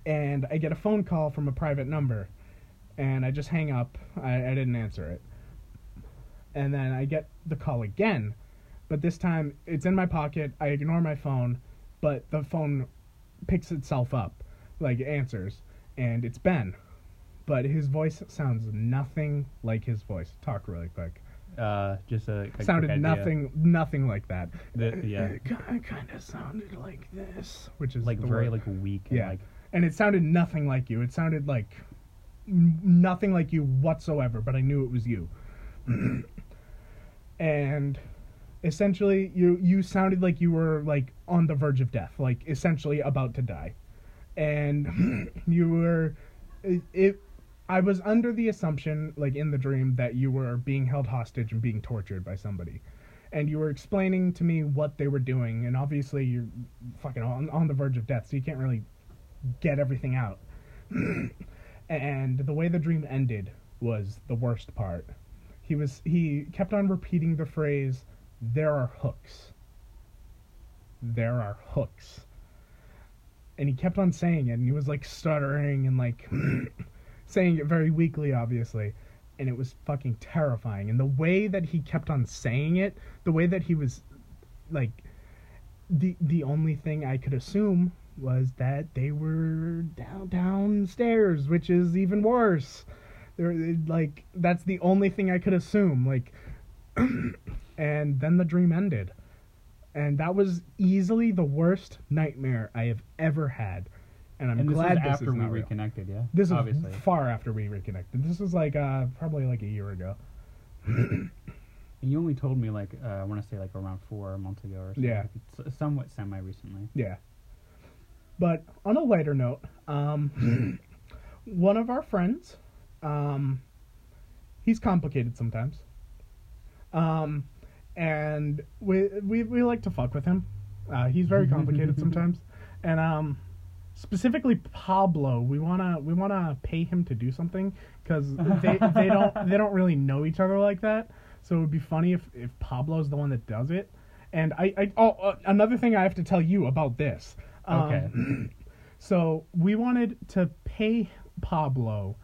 and I get a phone call from a private number, and I just hang up. I, I didn't answer it, and then I get the call again but this time it's in my pocket. I ignore my phone, but the phone picks itself up, like answers, and it's Ben. But his voice sounds nothing like his voice. Talk really quick. Uh, just a, a quick sounded nothing, nothing like that. The- yeah. It kind of sounded like this, which is like very word. like weak. And, Yeah. Like, and it sounded nothing like you. It sounded like nothing like you whatsoever, but I knew it was you. <clears throat> and essentially you you sounded like you were like on the verge of death, like essentially about to die. And <clears throat> you were it, it I was under the assumption like in the dream that you were being held hostage and being tortured by somebody. And you were explaining to me what they were doing, and obviously you're fucking on, on the verge of death, so you can't really get everything out. <clears throat> and the way the dream ended was the worst part. He was he kept on repeating the phrase, "There are hooks. There are hooks." and he kept on saying it, and he was like stuttering and like <clears throat> saying it very weakly, obviously, and it was fucking terrifying. And the way that he kept on saying it, the way that he was like, the the only thing I could assume was that they were down downstairs, which is even worse. They're like that's the only thing I could assume. Like, <clears throat> and then the dream ended, and that was easily the worst nightmare I have ever had. And I'm and this glad this after is we not real. reconnected, yeah. This is far after we reconnected. This was like uh probably like a year ago. <clears throat> And you only told me like uh, I want to say like around four months ago or something. Yeah. Like, somewhat semi recently. Yeah. But on a lighter note, um, <clears throat> one of our friends, um, he's complicated sometimes. Um, and we, we we like to fuck with him. Uh, he's very <laughs> complicated sometimes, and um, specifically Pablo, we wanna we wanna pay him to do something because they <laughs> they don't they don't really know each other like that. So it would be funny if if Pablo's the one that does it. And I, I oh uh, another thing I have to tell you about this. Um, Okay. <clears throat> So we wanted to pay Pablo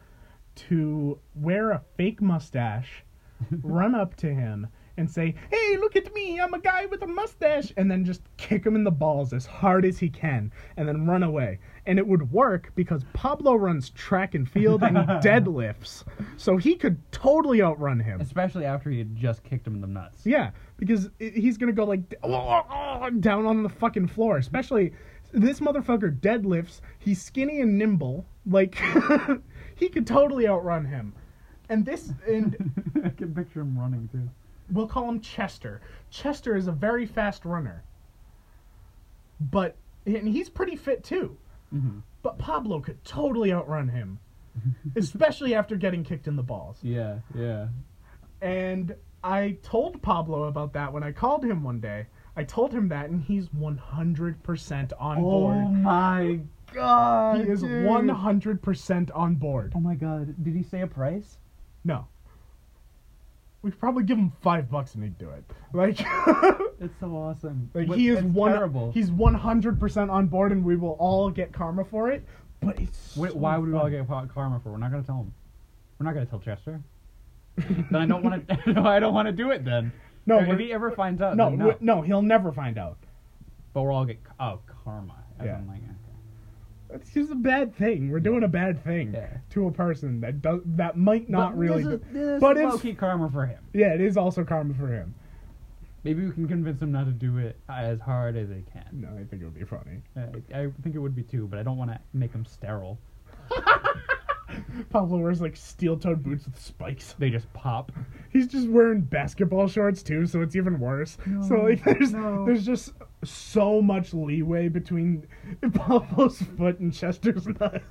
to wear a fake mustache, <laughs> run up to him and say, "Hey, look at me! I'm a guy with a mustache," and then just kick him in the balls as hard as he can, and then run away. And it would work because Pablo runs track and field and he <laughs> deadlifts, so he could totally outrun him. Especially after he had just kicked him in the nuts. Yeah, because he's gonna go like oh, oh, oh, down on the fucking floor. Especially this motherfucker deadlifts. He's skinny and nimble. Like <laughs> he could totally outrun him. And this, and <laughs> I can picture him running too. We'll call him Chester. Chester is a very fast runner, but and he's pretty fit too. hmm But Pablo could totally outrun him, <laughs> especially after getting kicked in the balls. Yeah, yeah. And I told Pablo about that when I called him one day. I told him that, and he's 100% on Oh board. my god. He is dude. 100% on board. Oh my god. Did he say a price? No. We'd probably give him five bucks and he'd do it. Like, <laughs> It's so awesome. like But he is it's one. terrible. He's 100% on board, and we will all get karma for it. But it's Wait, so why would we all get karma for? It? We're not gonna tell him. We're not gonna tell Chester. then I don't want to. no, I don't want to do it. Then No, if he ever finds out, No, no, no, he'll never find out. But we're all get oh karma. As Yeah. in, like, It's just a bad thing. We're doing a bad thing Yeah. to a person that does that might not But really. This is, this is but it's low-key karma for him. yeah, it is also karma for him. Maybe we can convince him not to do it as hard as he can. No, I think it would be funny. Uh, I, I think it would be too, but I don't want to make him sterile. <laughs> <laughs> Pablo wears like steel-toed boots with spikes. They just pop. He's just wearing basketball shorts too, so it's even worse. so like, there's no. there's just so much leeway between <laughs> Pablo's foot and Chester's nuts.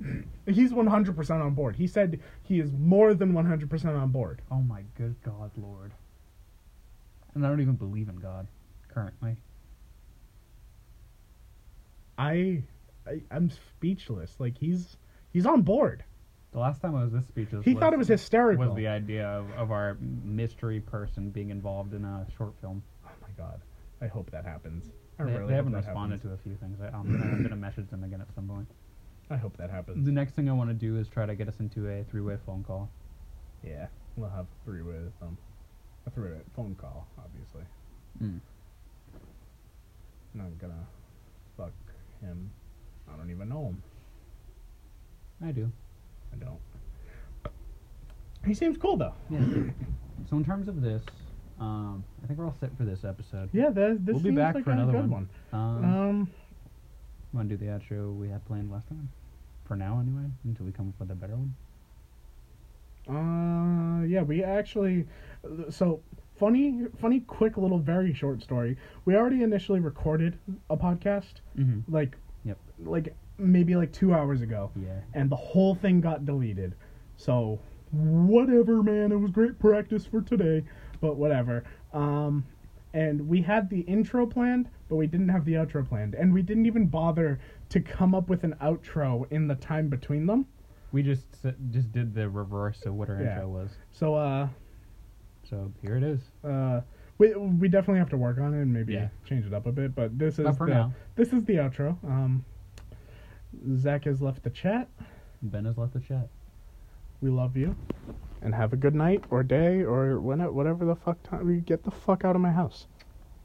<laughs> He's 100% on board. He said he is more than 100% on board. Oh my good God, Lord. And I don't even believe in God currently. I, I I'm speechless. Like he's he's on board. The last time I was this speechless, He thought it was hysterical. was the idea of, of our mystery person being involved in a short film. Oh my god. I hope that happens. I They, really they haven't responded happens. to a few things. I, I'm, gonna, I'm gonna message them again at some point. I hope that happens. The next thing I want to do is try to get us into a three-way phone call. Yeah, we'll have three way with them. A three way phone call, obviously. Mm. I'm not gonna fuck him. I don't even know him. I do. I don't. He seems cool though. Yeah. so in terms of this, um, I think we're all set for this episode. Yeah, that, this We'll be seems back like for another good one. one. Um, Um, want to do the outro we had planned last time? For now, anyway, until we come up with a better one. Uh, yeah, we actually. So funny, funny, quick little, very short story. We already initially recorded a podcast, Mm-hmm. like. Like maybe like two hours ago, Yeah. and the whole thing got deleted. So whatever, man. It was great practice for today, but whatever. Um, and we had the intro planned, but we didn't have the outro planned, and we didn't even bother to come up with an outro in the time between them. We just just did the reverse of what our Yeah. intro was. So, uh, So here it is. uh, We we definitely have to work on it and maybe Yeah. change it up a bit. But this is the now, this is the outro. Um, Zach has left the chat. Ben has left the chat. We love you, and have a good night or day or when whatever the fuck time. Get the fuck out of my house.